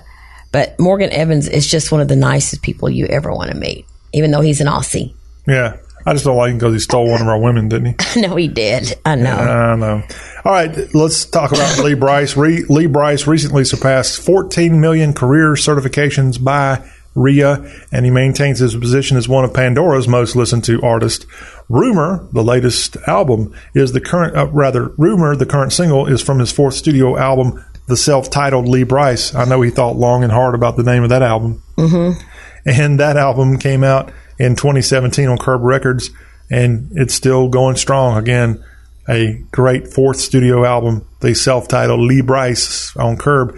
but Morgan Evans is just one of the nicest people you ever want to meet, even though he's an Aussie. Yeah. I just don't like him because he stole one of our women, didn't he? [laughs] no, he did. I know. I know. All right, let's talk about Lee Brice. Re- Lee Brice recently surpassed 14 million career certifications by RIA, and he maintains his position as one of Pandora's most listened to artists. Rumor, the latest album, is the current, uh, rather, Rumor, the current single, is from his fourth studio album, the self titled Lee Brice. I know he thought long and hard about the name of that album. Mm-hmm. And that album came out in 2017 on Curb Records, and it's still going strong. Again, a great fourth studio album, the self titled Lee Brice on Curb.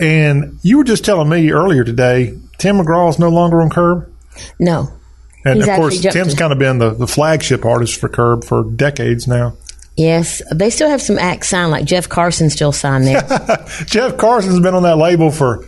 And you were just telling me earlier today, Tim McGraw is no longer on Curb. No. And He's of course, Tim's kind of been the, the flagship artist for Curb for decades now. Yes, they still have some acts signed, like Jeff Carson still signed there. [laughs] Jeff Carson's been on that label for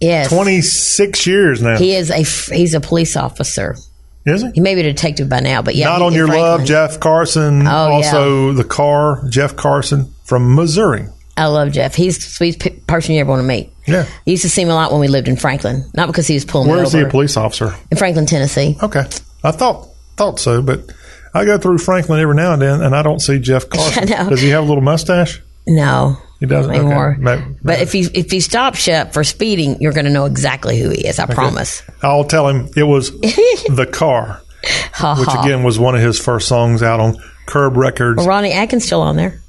yes, 26 years now. he is a he's a police officer. Is he? He may be a detective by now, but yeah, Not on Your Love, Jeff Carson. Oh, also, The Car, Jeff Carson from Missouri. I love Jeff. He's the sweetest person you ever want to meet. Yeah. He used to see me a lot when we lived in Franklin, not because he was pulling Where is he a police officer? in Franklin, Tennessee. Okay. I thought thought so, but I go through Franklin every now and then, and I don't see Jeff [laughs] Carson. Does he have a little mustache? No, He doesn't anymore. Okay. Ma- But if he if he stops you for speeding, you're going to know exactly who he is. I promise. I'll tell him it was [laughs] the car, which again was one of his first songs out on Curb Records. Well, Ronnie Atkins still on there.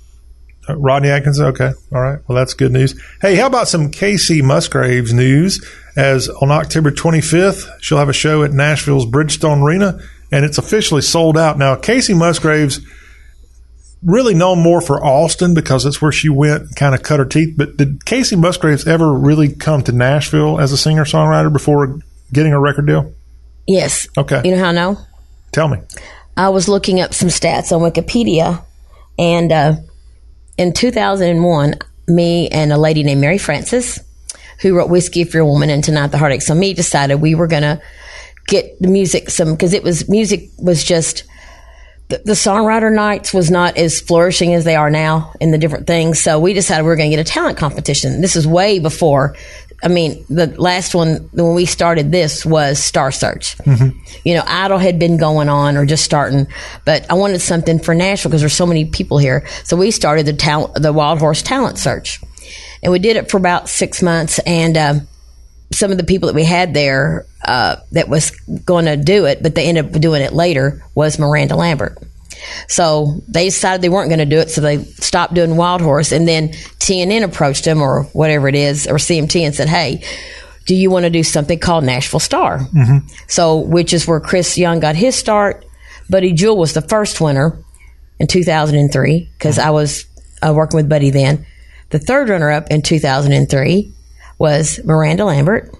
Uh, Rodney Atkins. Okay. All right. Well, that's good news. Hey, how about some Kacey Musgraves news? As on October 25th, she'll have a show at Nashville's Bridgestone Arena, and it's officially sold out. Now, Kacey Musgraves, really known more for Austin because that's where she went and kind of cut her teeth. But did Kacey Musgraves ever really come to Nashville as a singer songwriter before getting a record deal? Yes. Okay. You know how I know? Tell me. I was looking up some stats on Wikipedia, and uh, in 2001, me and a lady named Mary Frances, who wrote "Whiskey You're a Woman" and "Tonight the Heartache," so me decided we were gonna get the music some because it was music was just the, the songwriter nights was not as flourishing as they are now in the different things. So we decided we were going to get a talent competition. This is way before. I mean, the last one when we started this was Star Search. You know, Idol had been going on or just starting, but I wanted something for Nashville because there's so many people here. So we started the talent, the Wild Horse Talent Search, and we did it for about six months. And um, some of the people that we had there uh, that was going to do it, but they ended up doing it later, was Miranda Lambert. So they decided they weren't going to do it, so they stopped doing Wild Horse. And then TNN approached them, or whatever it is, or CMT, and said, "Hey, do you want to do something called Nashville Star?" Mm-hmm. So, which is where Chris Young got his start. Buddy Jewell was the first winner in 2003 because I was uh, working with Buddy then. The third runner up in 2003 was Miranda Lambert.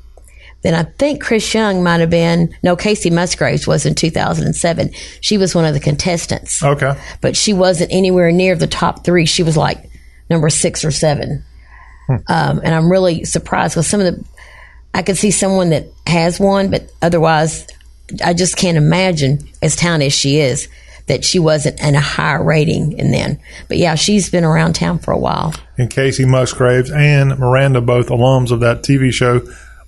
Then I think Chris Young might have been, no, Kacey Musgraves was in 2007. She was one of the contestants, Okay. but she wasn't anywhere near the top three. She was like number six or seven. Um, and I'm really surprised because some of the, I could see someone that has one, but otherwise, I just can't imagine, as talented as she is, that she wasn't in a higher rating. And then, but yeah, she's been around town for a while. and Kacey Musgraves and Miranda, both alums of that TV show,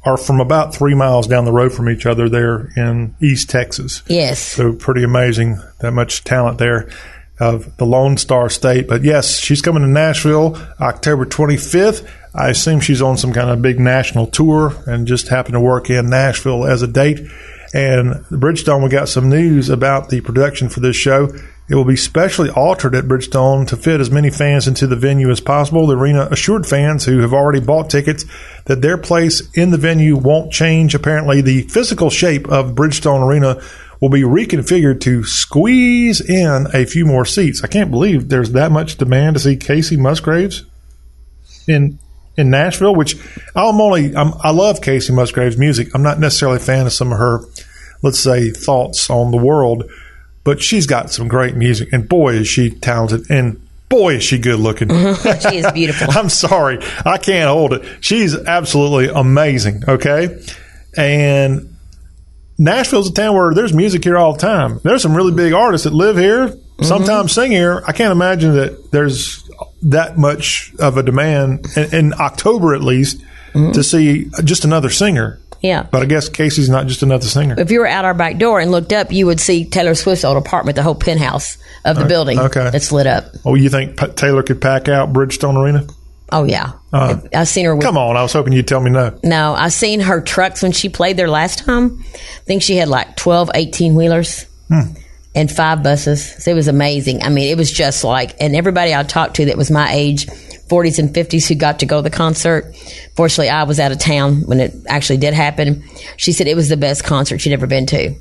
are from about three miles down the road from each other there in East Texas. Yes. So pretty amazing that much talent there of the Lone Star State. But yes, she's coming to Nashville October 25th. I assume she's on some kind of big national tour and just happened to work in Nashville as a date. And Bridgestone, we got some news about the production for this show. It will be specially altered at Bridgestone to fit as many fans into the venue as possible. The arena assured fans who have already bought tickets that their place in the venue won't change. Apparently, the physical shape of Bridgestone Arena will be reconfigured to squeeze in a few more seats. I can't believe there's that much demand to see Kacey Musgraves in in Nashville, which I'm only I'm, I love Kacey Musgraves' music. I'm not necessarily a fan of some of her, let's say, thoughts on the world, but she's got some great music, and boy is she talented, and boy is she good looking. [laughs] she is beautiful. [laughs] I'm sorry, I can't hold it. She's absolutely amazing. Okay, and Nashville's a town where there's music here all the time. There's some really big artists that live here, mm-hmm. sometimes sing here. I can't imagine that there's that much of a demand in, in October at least mm-hmm. to see just another singer. Yeah. But I guess Kacey's not just another singer. If you were out our back door and looked up, you would see Taylor Swift's old apartment, the whole penthouse of the Okay. building. Okay. It's lit up. Oh, you think P- Taylor could pack out Bridgestone Arena? Oh, yeah. Uh, I've seen her with. come on, I was hoping you'd tell me no. No, I've seen her trucks when she played there last time. I think she had like 12, 18 wheelers Hmm. And five buses. So it was amazing. I mean, it was just like, and everybody I talked to that was my age, 40s and 50s, who got to go to the concert. Fortunately, I was out of town when it actually did happen. She said it was the best concert she'd ever been to.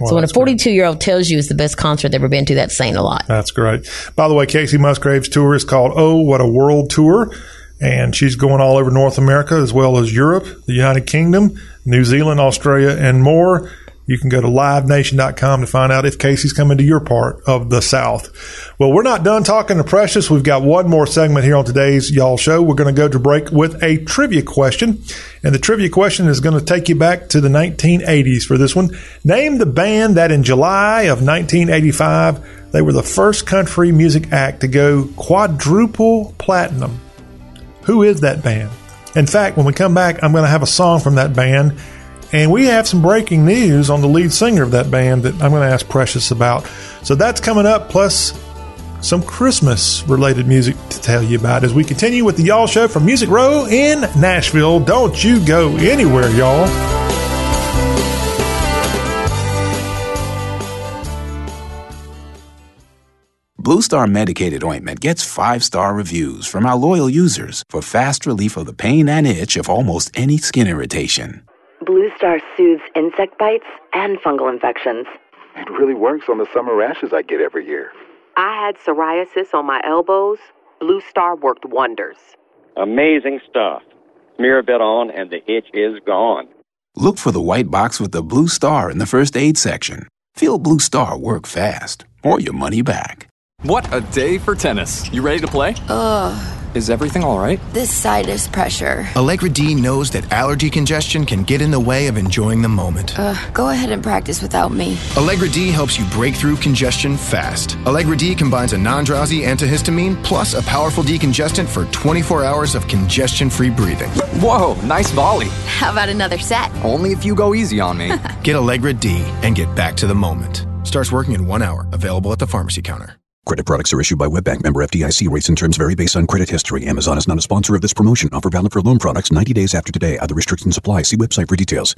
Well, so when a 42 year old tells you it's the best concert they've ever been to, that's saying a lot. That's great. By the way, Kacey Musgraves' tour is called Oh, What a World Tour. And she's going all over North America as well as Europe, the United Kingdom, New Zealand, Australia, and more. You can go to livenation.com to find out if Kacey's coming to your part of the South. Well, we're not done talking to Precious. We've got one more segment here on today's Y'all Show. We're going to go to break with a trivia question. And the trivia question is going to take you back to the 1980s for this one. Name the band that in July of 1985, they were the first country music act to go quadruple platinum. Who is that band? In fact, when we come back, I'm going to have a song from that band. And we have some breaking news on the lead singer of that band that I'm going to ask Precious about. So that's coming up, plus some Christmas related music to tell you about as we continue with the Y'all Show from Music Row in Nashville. Don't you go anywhere, y'all. Blue Star medicated ointment gets five star reviews from our loyal users for fast relief of the pain and itch of almost any skin irritation. Blue Star soothes insect bites and fungal infections. It really works on the summer rashes I get every year. I had psoriasis on my elbows. Blue Star worked wonders. Amazing stuff. Smear a bit on, and the itch is gone. Look for the white box with the blue star in the first aid section. Feel Blue Star work fast or your money back. What a day for tennis. You ready to play? Ugh, Is everything all right? this sinus pressure. Allegra D knows that allergy congestion can get in the way of enjoying the moment. Ugh, go ahead and practice without me. Allegra D helps you break through congestion fast. Allegra D combines a non drowsy antihistamine plus a powerful decongestant for 24 hours of congestion free breathing. Whoa, nice volley. How about another set? Only if you go easy on me. [laughs] Get Allegra D and get back to the moment. Starts working in one hour. Available at the pharmacy counter. Credit products are issued by WebBank member FDIC. Rates and terms vary based on credit history. Amazon is not a sponsor of this promotion. Offer valid for loan products 90 days after today. Other restrictions apply. See website for details.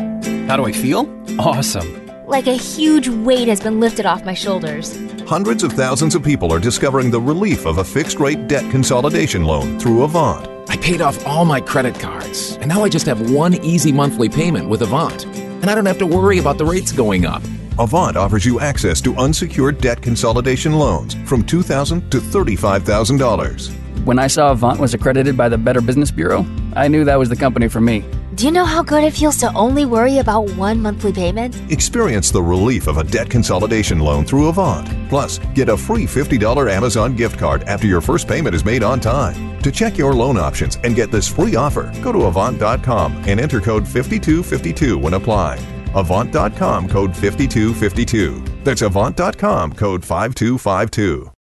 How do I feel? Awesome. Like a huge weight has been lifted off my shoulders. Hundreds of thousands of people are discovering the relief of a fixed rate debt consolidation loan through Avant. I paid off all my credit cards, and now I just have one easy monthly payment with Avant. And I don't have to worry about the rates going up. Avant offers you access to unsecured debt consolidation loans from 2,000 to $35,000. When I saw Avant was accredited by the Better Business Bureau, I knew that was the company for me. Do you know how good it feels to only worry about one monthly payment? Experience the relief of a debt consolidation loan through Avant. Plus, get a free $50 Amazon gift card after your first payment is made on time. To check your loan options and get this free offer, go to Avant.com and enter code 5252 when applying. Avant.com code 5252. That's Avant.com code 5252.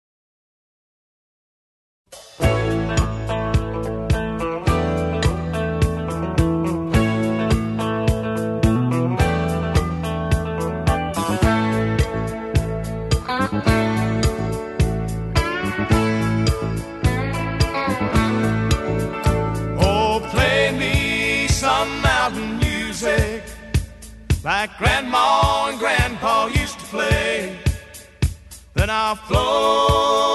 Like Grandma and Grandpa used to play. Then I'll float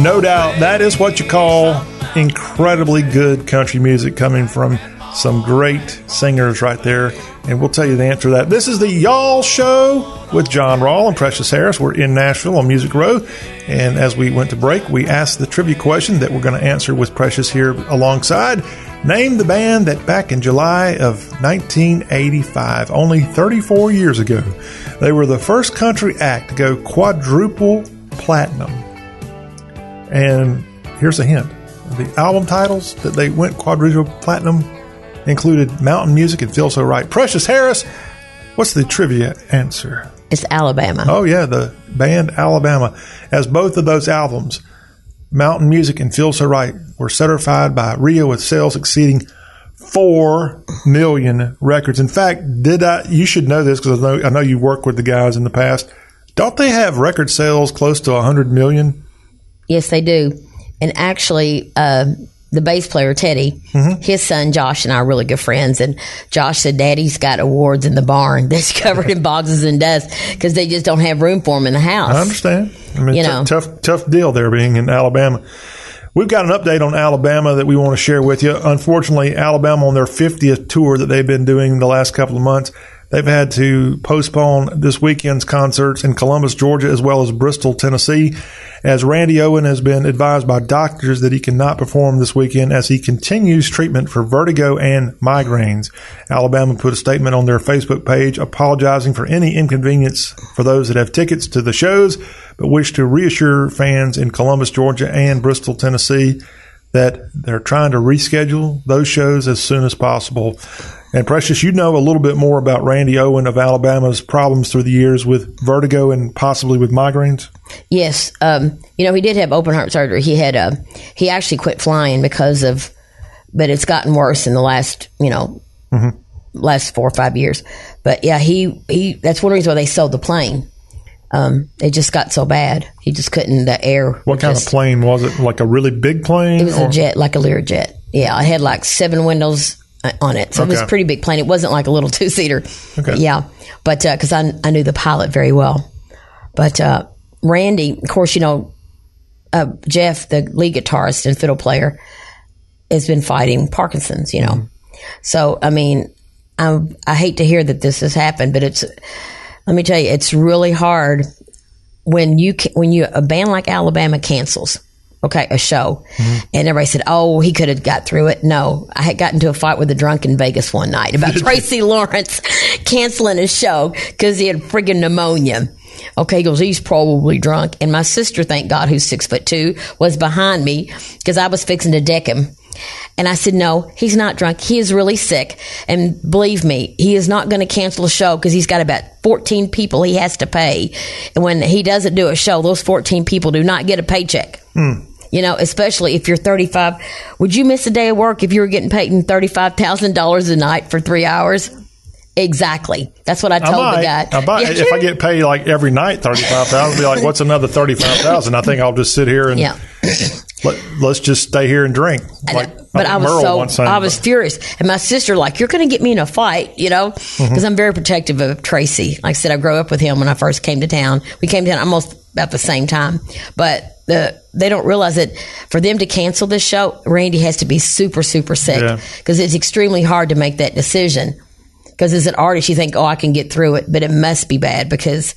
No doubt that is what you call incredibly good country music coming from some great singers right there. And we'll tell you the answer to that. This is the Y'all Show with John Rawl and Precious Harris. We're in Nashville on Music Row. And as we went to break, we asked the trivia question that we're going to answer with Precious here alongside. Name the band that back in July of 1985, only 34 years ago, they were the first country act to go quadruple platinum. And here's a hint the album titles that they went quadruple platinum included Mountain Music and Feel So Right. Precious Harris, what's the trivia answer? It's Alabama. Oh, yeah, the band Alabama. As both of those albums, Mountain Music and Feel So Right, were certified by RIAA with sales exceeding 4 million records. In fact, did I, you should know this because I know, I know you worked with the guys in the past. Don't they have record sales close to a 100 million? Yes, they do. And actually, uh, the bass player Teddy, Mm-hmm. his son Josh and I are really good friends. And Josh said, "Daddy's got awards in the barn that's [laughs] covered in boxes and dust because they just don't have room for them in the house." I understand. I mean, You t- know. tough, tough deal there being in Alabama. We've got an update on Alabama that we want to share with you. Unfortunately, Alabama on their 50th tour that they've been doing the last couple of months, they've had to postpone this weekend's concerts in Columbus, Georgia, as well as Bristol, Tennessee, as Randy Owen has been advised by doctors that he cannot perform this weekend as he continues treatment for vertigo and migraines. Alabama put a statement on their Facebook page apologizing for any inconvenience for those that have tickets to the shows, but wish to reassure fans in Columbus, Georgia and Bristol, Tennessee that they're trying to reschedule those shows as soon as possible. And Precious, you know a little bit more about Randy Owen of Alabama's problems through the years with vertigo and possibly with migraines. Yes, um, you know he did have open heart surgery. He had a he actually quit flying because of, but it's gotten worse in the last you know Mhm. last four or five years. But yeah, he he that's one reason why they sold the plane. Um, it just got so bad. He just couldn't the air. What kind just- of plane was it? Like a really big plane? It was or- a jet, like a Learjet. Yeah, it had like seven windows uh, on it, so it was a pretty big plane. It wasn't like a little [laughs] two seater. Okay. Yeah, but because I I knew the pilot very well, but uh, Randy, of course, you know uh, Jeff, the lead guitarist and fiddle player, has been fighting Parkinson's. You know, Mm-hmm. so I mean, I I hate to hear that this has happened, but it's let me tell you, it's really hard when you ca- when you a band like Alabama cancels. Okay, a show, and everybody said, "Oh, he could have got through it." No, I had gotten into a fight with a drunk in Vegas one night about [laughs] Tracy Lawrence canceling his show because he had friggin' pneumonia. Okay, he goes, he's probably drunk. And my sister, thank God, who's six foot two, was behind me because I was fixing to deck him. And I said, no, he's not drunk. He is really sick. And believe me, he is not going to cancel a show because he's got about 14 people he has to pay. And when he doesn't do a show, those 14 people do not get a paycheck. Hmm. You know, especially if you're 35. Would you miss a day of work if you were getting paid $35,000 a night for three hours? Exactly. That's what I told might, the guy. I might, if I get paid like every night thirty five thousand, be like, what's another thirty five thousand? I think I'll just sit here and Yeah. let, us just stay here and drink. Like, but I was Merle so I was furious, and my sister like, "You're going to get me in a fight," you know, because Mhm. I'm very protective of Tracy. Like I said, I grew up with him when I first came to town. We came down almost about the same time, but the they don't realize that for them to cancel this show, Randy has to be super super sick Yeah. because it's extremely hard to make that decision. Because as an artist, you think, "Oh, I can get through it," but it must be bad because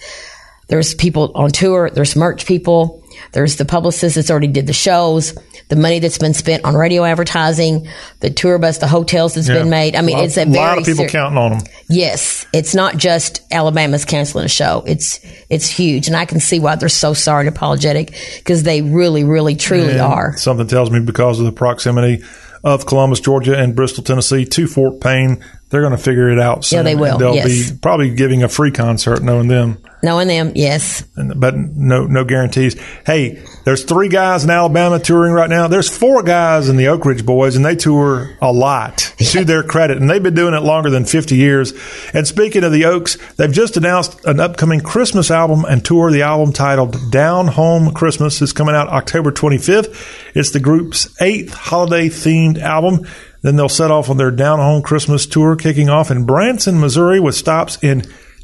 there's people on tour, there's merch people, there's the publicist that's already did the shows, the money that's been spent on radio advertising, the tour bus, the hotels that's Yeah. been made. I mean, lot, it's a lot very of people ser- counting on them. Yes, it's not just Alabama's canceling a show. It's it's huge, and I can see why they're so sorry and apologetic because they really, really, truly And are. Something tells me because of the proximity of Columbus, Georgia, and Bristol, Tennessee to Fort Payne, they're going to figure it out. Soon, Yeah, they will, And they'll yes. be probably giving a free concert, knowing them. Knowing them, yes. And- but no no guarantees. Hey, there's three guys in Alabama touring right now. There's four guys in the Oak Ridge Boys, and they tour a lot [laughs] to their credit, and they've been doing it longer than 50 years. And speaking of the Oaks, they've just announced an upcoming Christmas album and tour. The album titled "Down Home Christmas" is coming out October 25th. It's the group's eighth holiday themed album. Then they'll set off on their Down Home Christmas tour, kicking off in Branson, Missouri, with stops in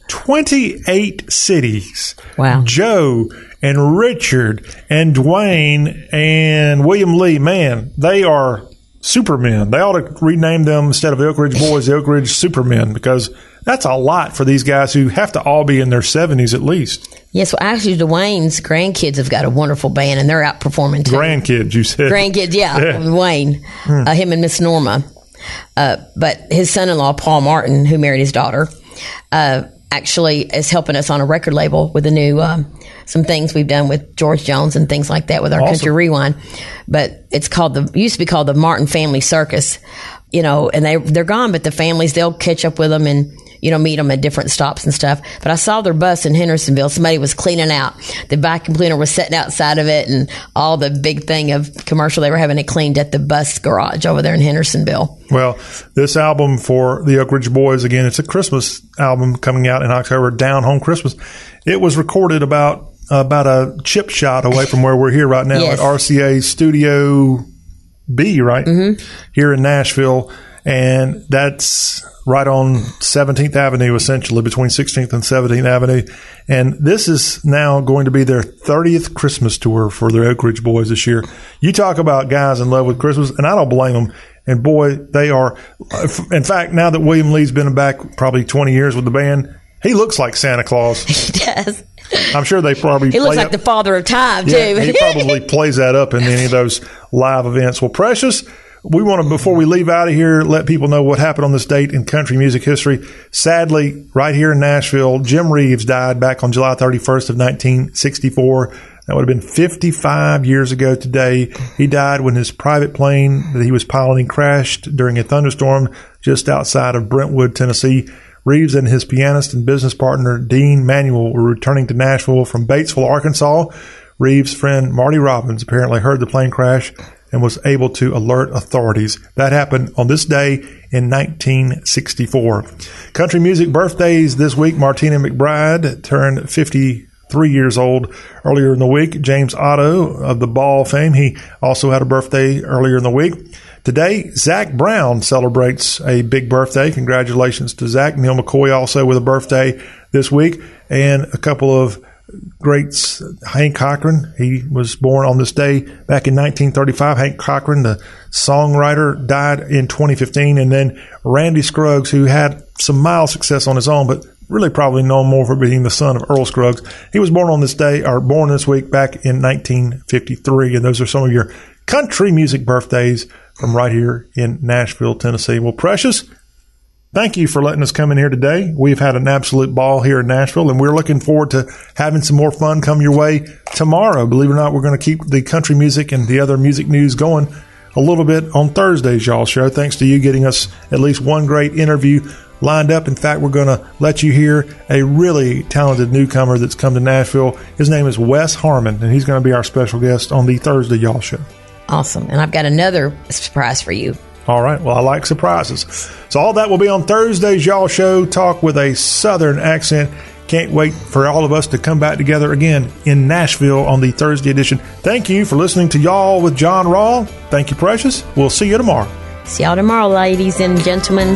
28 cities. Wow. Joe and Richard and Duane and William Lee, man, they are supermen. They ought to rename them instead of the Oak Ridge Boys, the Oak Ridge Supermen, because that's a lot for these guys who have to all be in their 70s at least. Yes, well, actually, Duane's grandkids have got a wonderful band, and they're out performing too. Grandkids, you said. Grandkids, yeah, Yeah. Wayne, Hmm. uh, him and Miss Norma. Uh, but his son-in-law, Paul Martin, who married his daughter, uh, actually is helping us on a record label with a new um, some things we've done with George Jones and things like that with our Awesome. country rewind. But it's called the used to be called the Martin Family Circus, you know, and they they're gone, but the families they'll catch up with them and you know meet them at different stops and stuff. But I saw their bus in Hendersonville. Somebody was cleaning out the vacuum cleaner was sitting outside of it, and all the big thing of commercial they were having it cleaned at the bus garage over there in Hendersonville. Well, this album for the Oak Ridge Boys, again, it's a Christmas album coming out in October, Down Home Christmas. It was recorded about about a chip shot away from where we're here right now Yes. at RCA Studio B, right? Mm-hmm. Here in Nashville. And that's right on 17th Avenue, essentially, between 16th and 17th Avenue. And this is now going to be their 30th Christmas tour for the Oak Ridge Boys this year. You talk about guys in love with Christmas, and I don't blame them. And boy, they are. In fact, now that William Lee's been back probably 20 years with the band, he looks like Santa Claus. [laughs] He does. I'm sure they probably He looks like up- the father of time yeah, too. he probably [laughs] plays that up in any of those live events. Well, Precious, we want to, before we leave out of here, let people know what happened on this date in country music history. Sadly, right here in Nashville, Jim Reeves died back on July 31st of 1964. That would have been 55 years ago today. He died when his private plane that he was piloting crashed during a thunderstorm just outside of Brentwood, Tennessee. Reeves and his pianist and business partner, Dean Manuel, were returning to Nashville from Batesville, Arkansas. Reeves' friend Marty Robbins apparently heard the plane crash and was able to alert authorities. That happened on this day in 1964. Country music birthdays this week. Martina McBride turned 53 years old earlier in the week. James Otto of the Ball fame, he also had a birthday earlier in the week. Today, Zac Brown celebrates a big birthday. Congratulations to Zac. Neal McCoy also with a birthday this week. And a couple of greats. Hank Cochran, he was born on this day back in 1935. Hank Cochran, the songwriter, died in 2015. And then Randy Scruggs, who had some mild success on his own, but really probably known more for being the son of Earl Scruggs. He was born on this day, or born this week back in 1953. And those are some of your country music birthdays from right here in Nashville, Tennessee. Well, Precious, thank you for letting us come in here today. We've had an absolute ball here in Nashville, and we're looking forward to having some more fun come your way tomorrow. Believe it or not, we're going to keep the country music and the other music news going a little bit on Thursday's y'all show. Thanks to you getting us at least one great interview lined up. In fact, we're going to let you hear a really talented newcomer that's come to Nashville. His name is Wes Harmon, and he's going to be our special guest on the Thursday y'all show. Awesome. And I've got another surprise for you. All right. Well, I like surprises. So all that will be on Thursday's Y'all Show. Talk with a Southern accent. Can't wait for all of us to come back together again in Nashville on the Thursday edition. Thank you for listening to Y'all with John Rawl. Thank you, Precious. We'll see you tomorrow. See y'all tomorrow, ladies and gentlemen.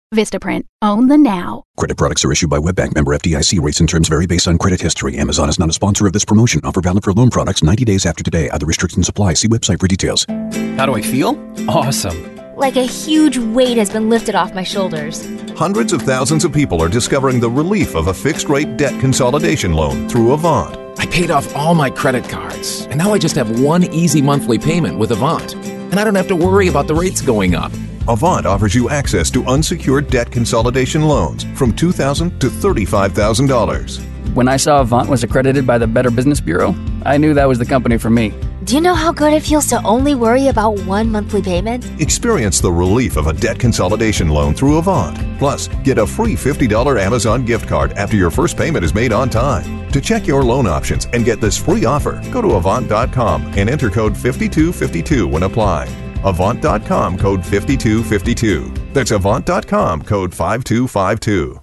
Vistaprint. Own the now. Credit products are issued by WebBank member FDIC. Rates and terms vary based on credit history. Amazon is not a sponsor of this promotion. Offer valid for loan products 90 days after today. Other restrictions apply. See website for details. How do I feel? Awesome. Like a huge weight has been lifted off my shoulders. Hundreds of thousands of people are discovering the relief of a fixed rate debt consolidation loan through Avant. I paid off all my credit cards, and now I just have one easy monthly payment with Avant. And I don't have to worry about the rates going up. Avant offers you access to unsecured debt consolidation loans from 2,000 to $35,000. When I saw Avant was accredited by the Better Business Bureau, I knew that was the company for me. Do you know how good it feels to only worry about one monthly payment? Experience the relief of a debt consolidation loan through Avant. Plus, get a free $50 Amazon gift card after your first payment is made on time. To check your loan options and get this free offer, go to Avant.com and enter code 5252 when applying. Avant.com code 5252. That's Avant.com code 5252.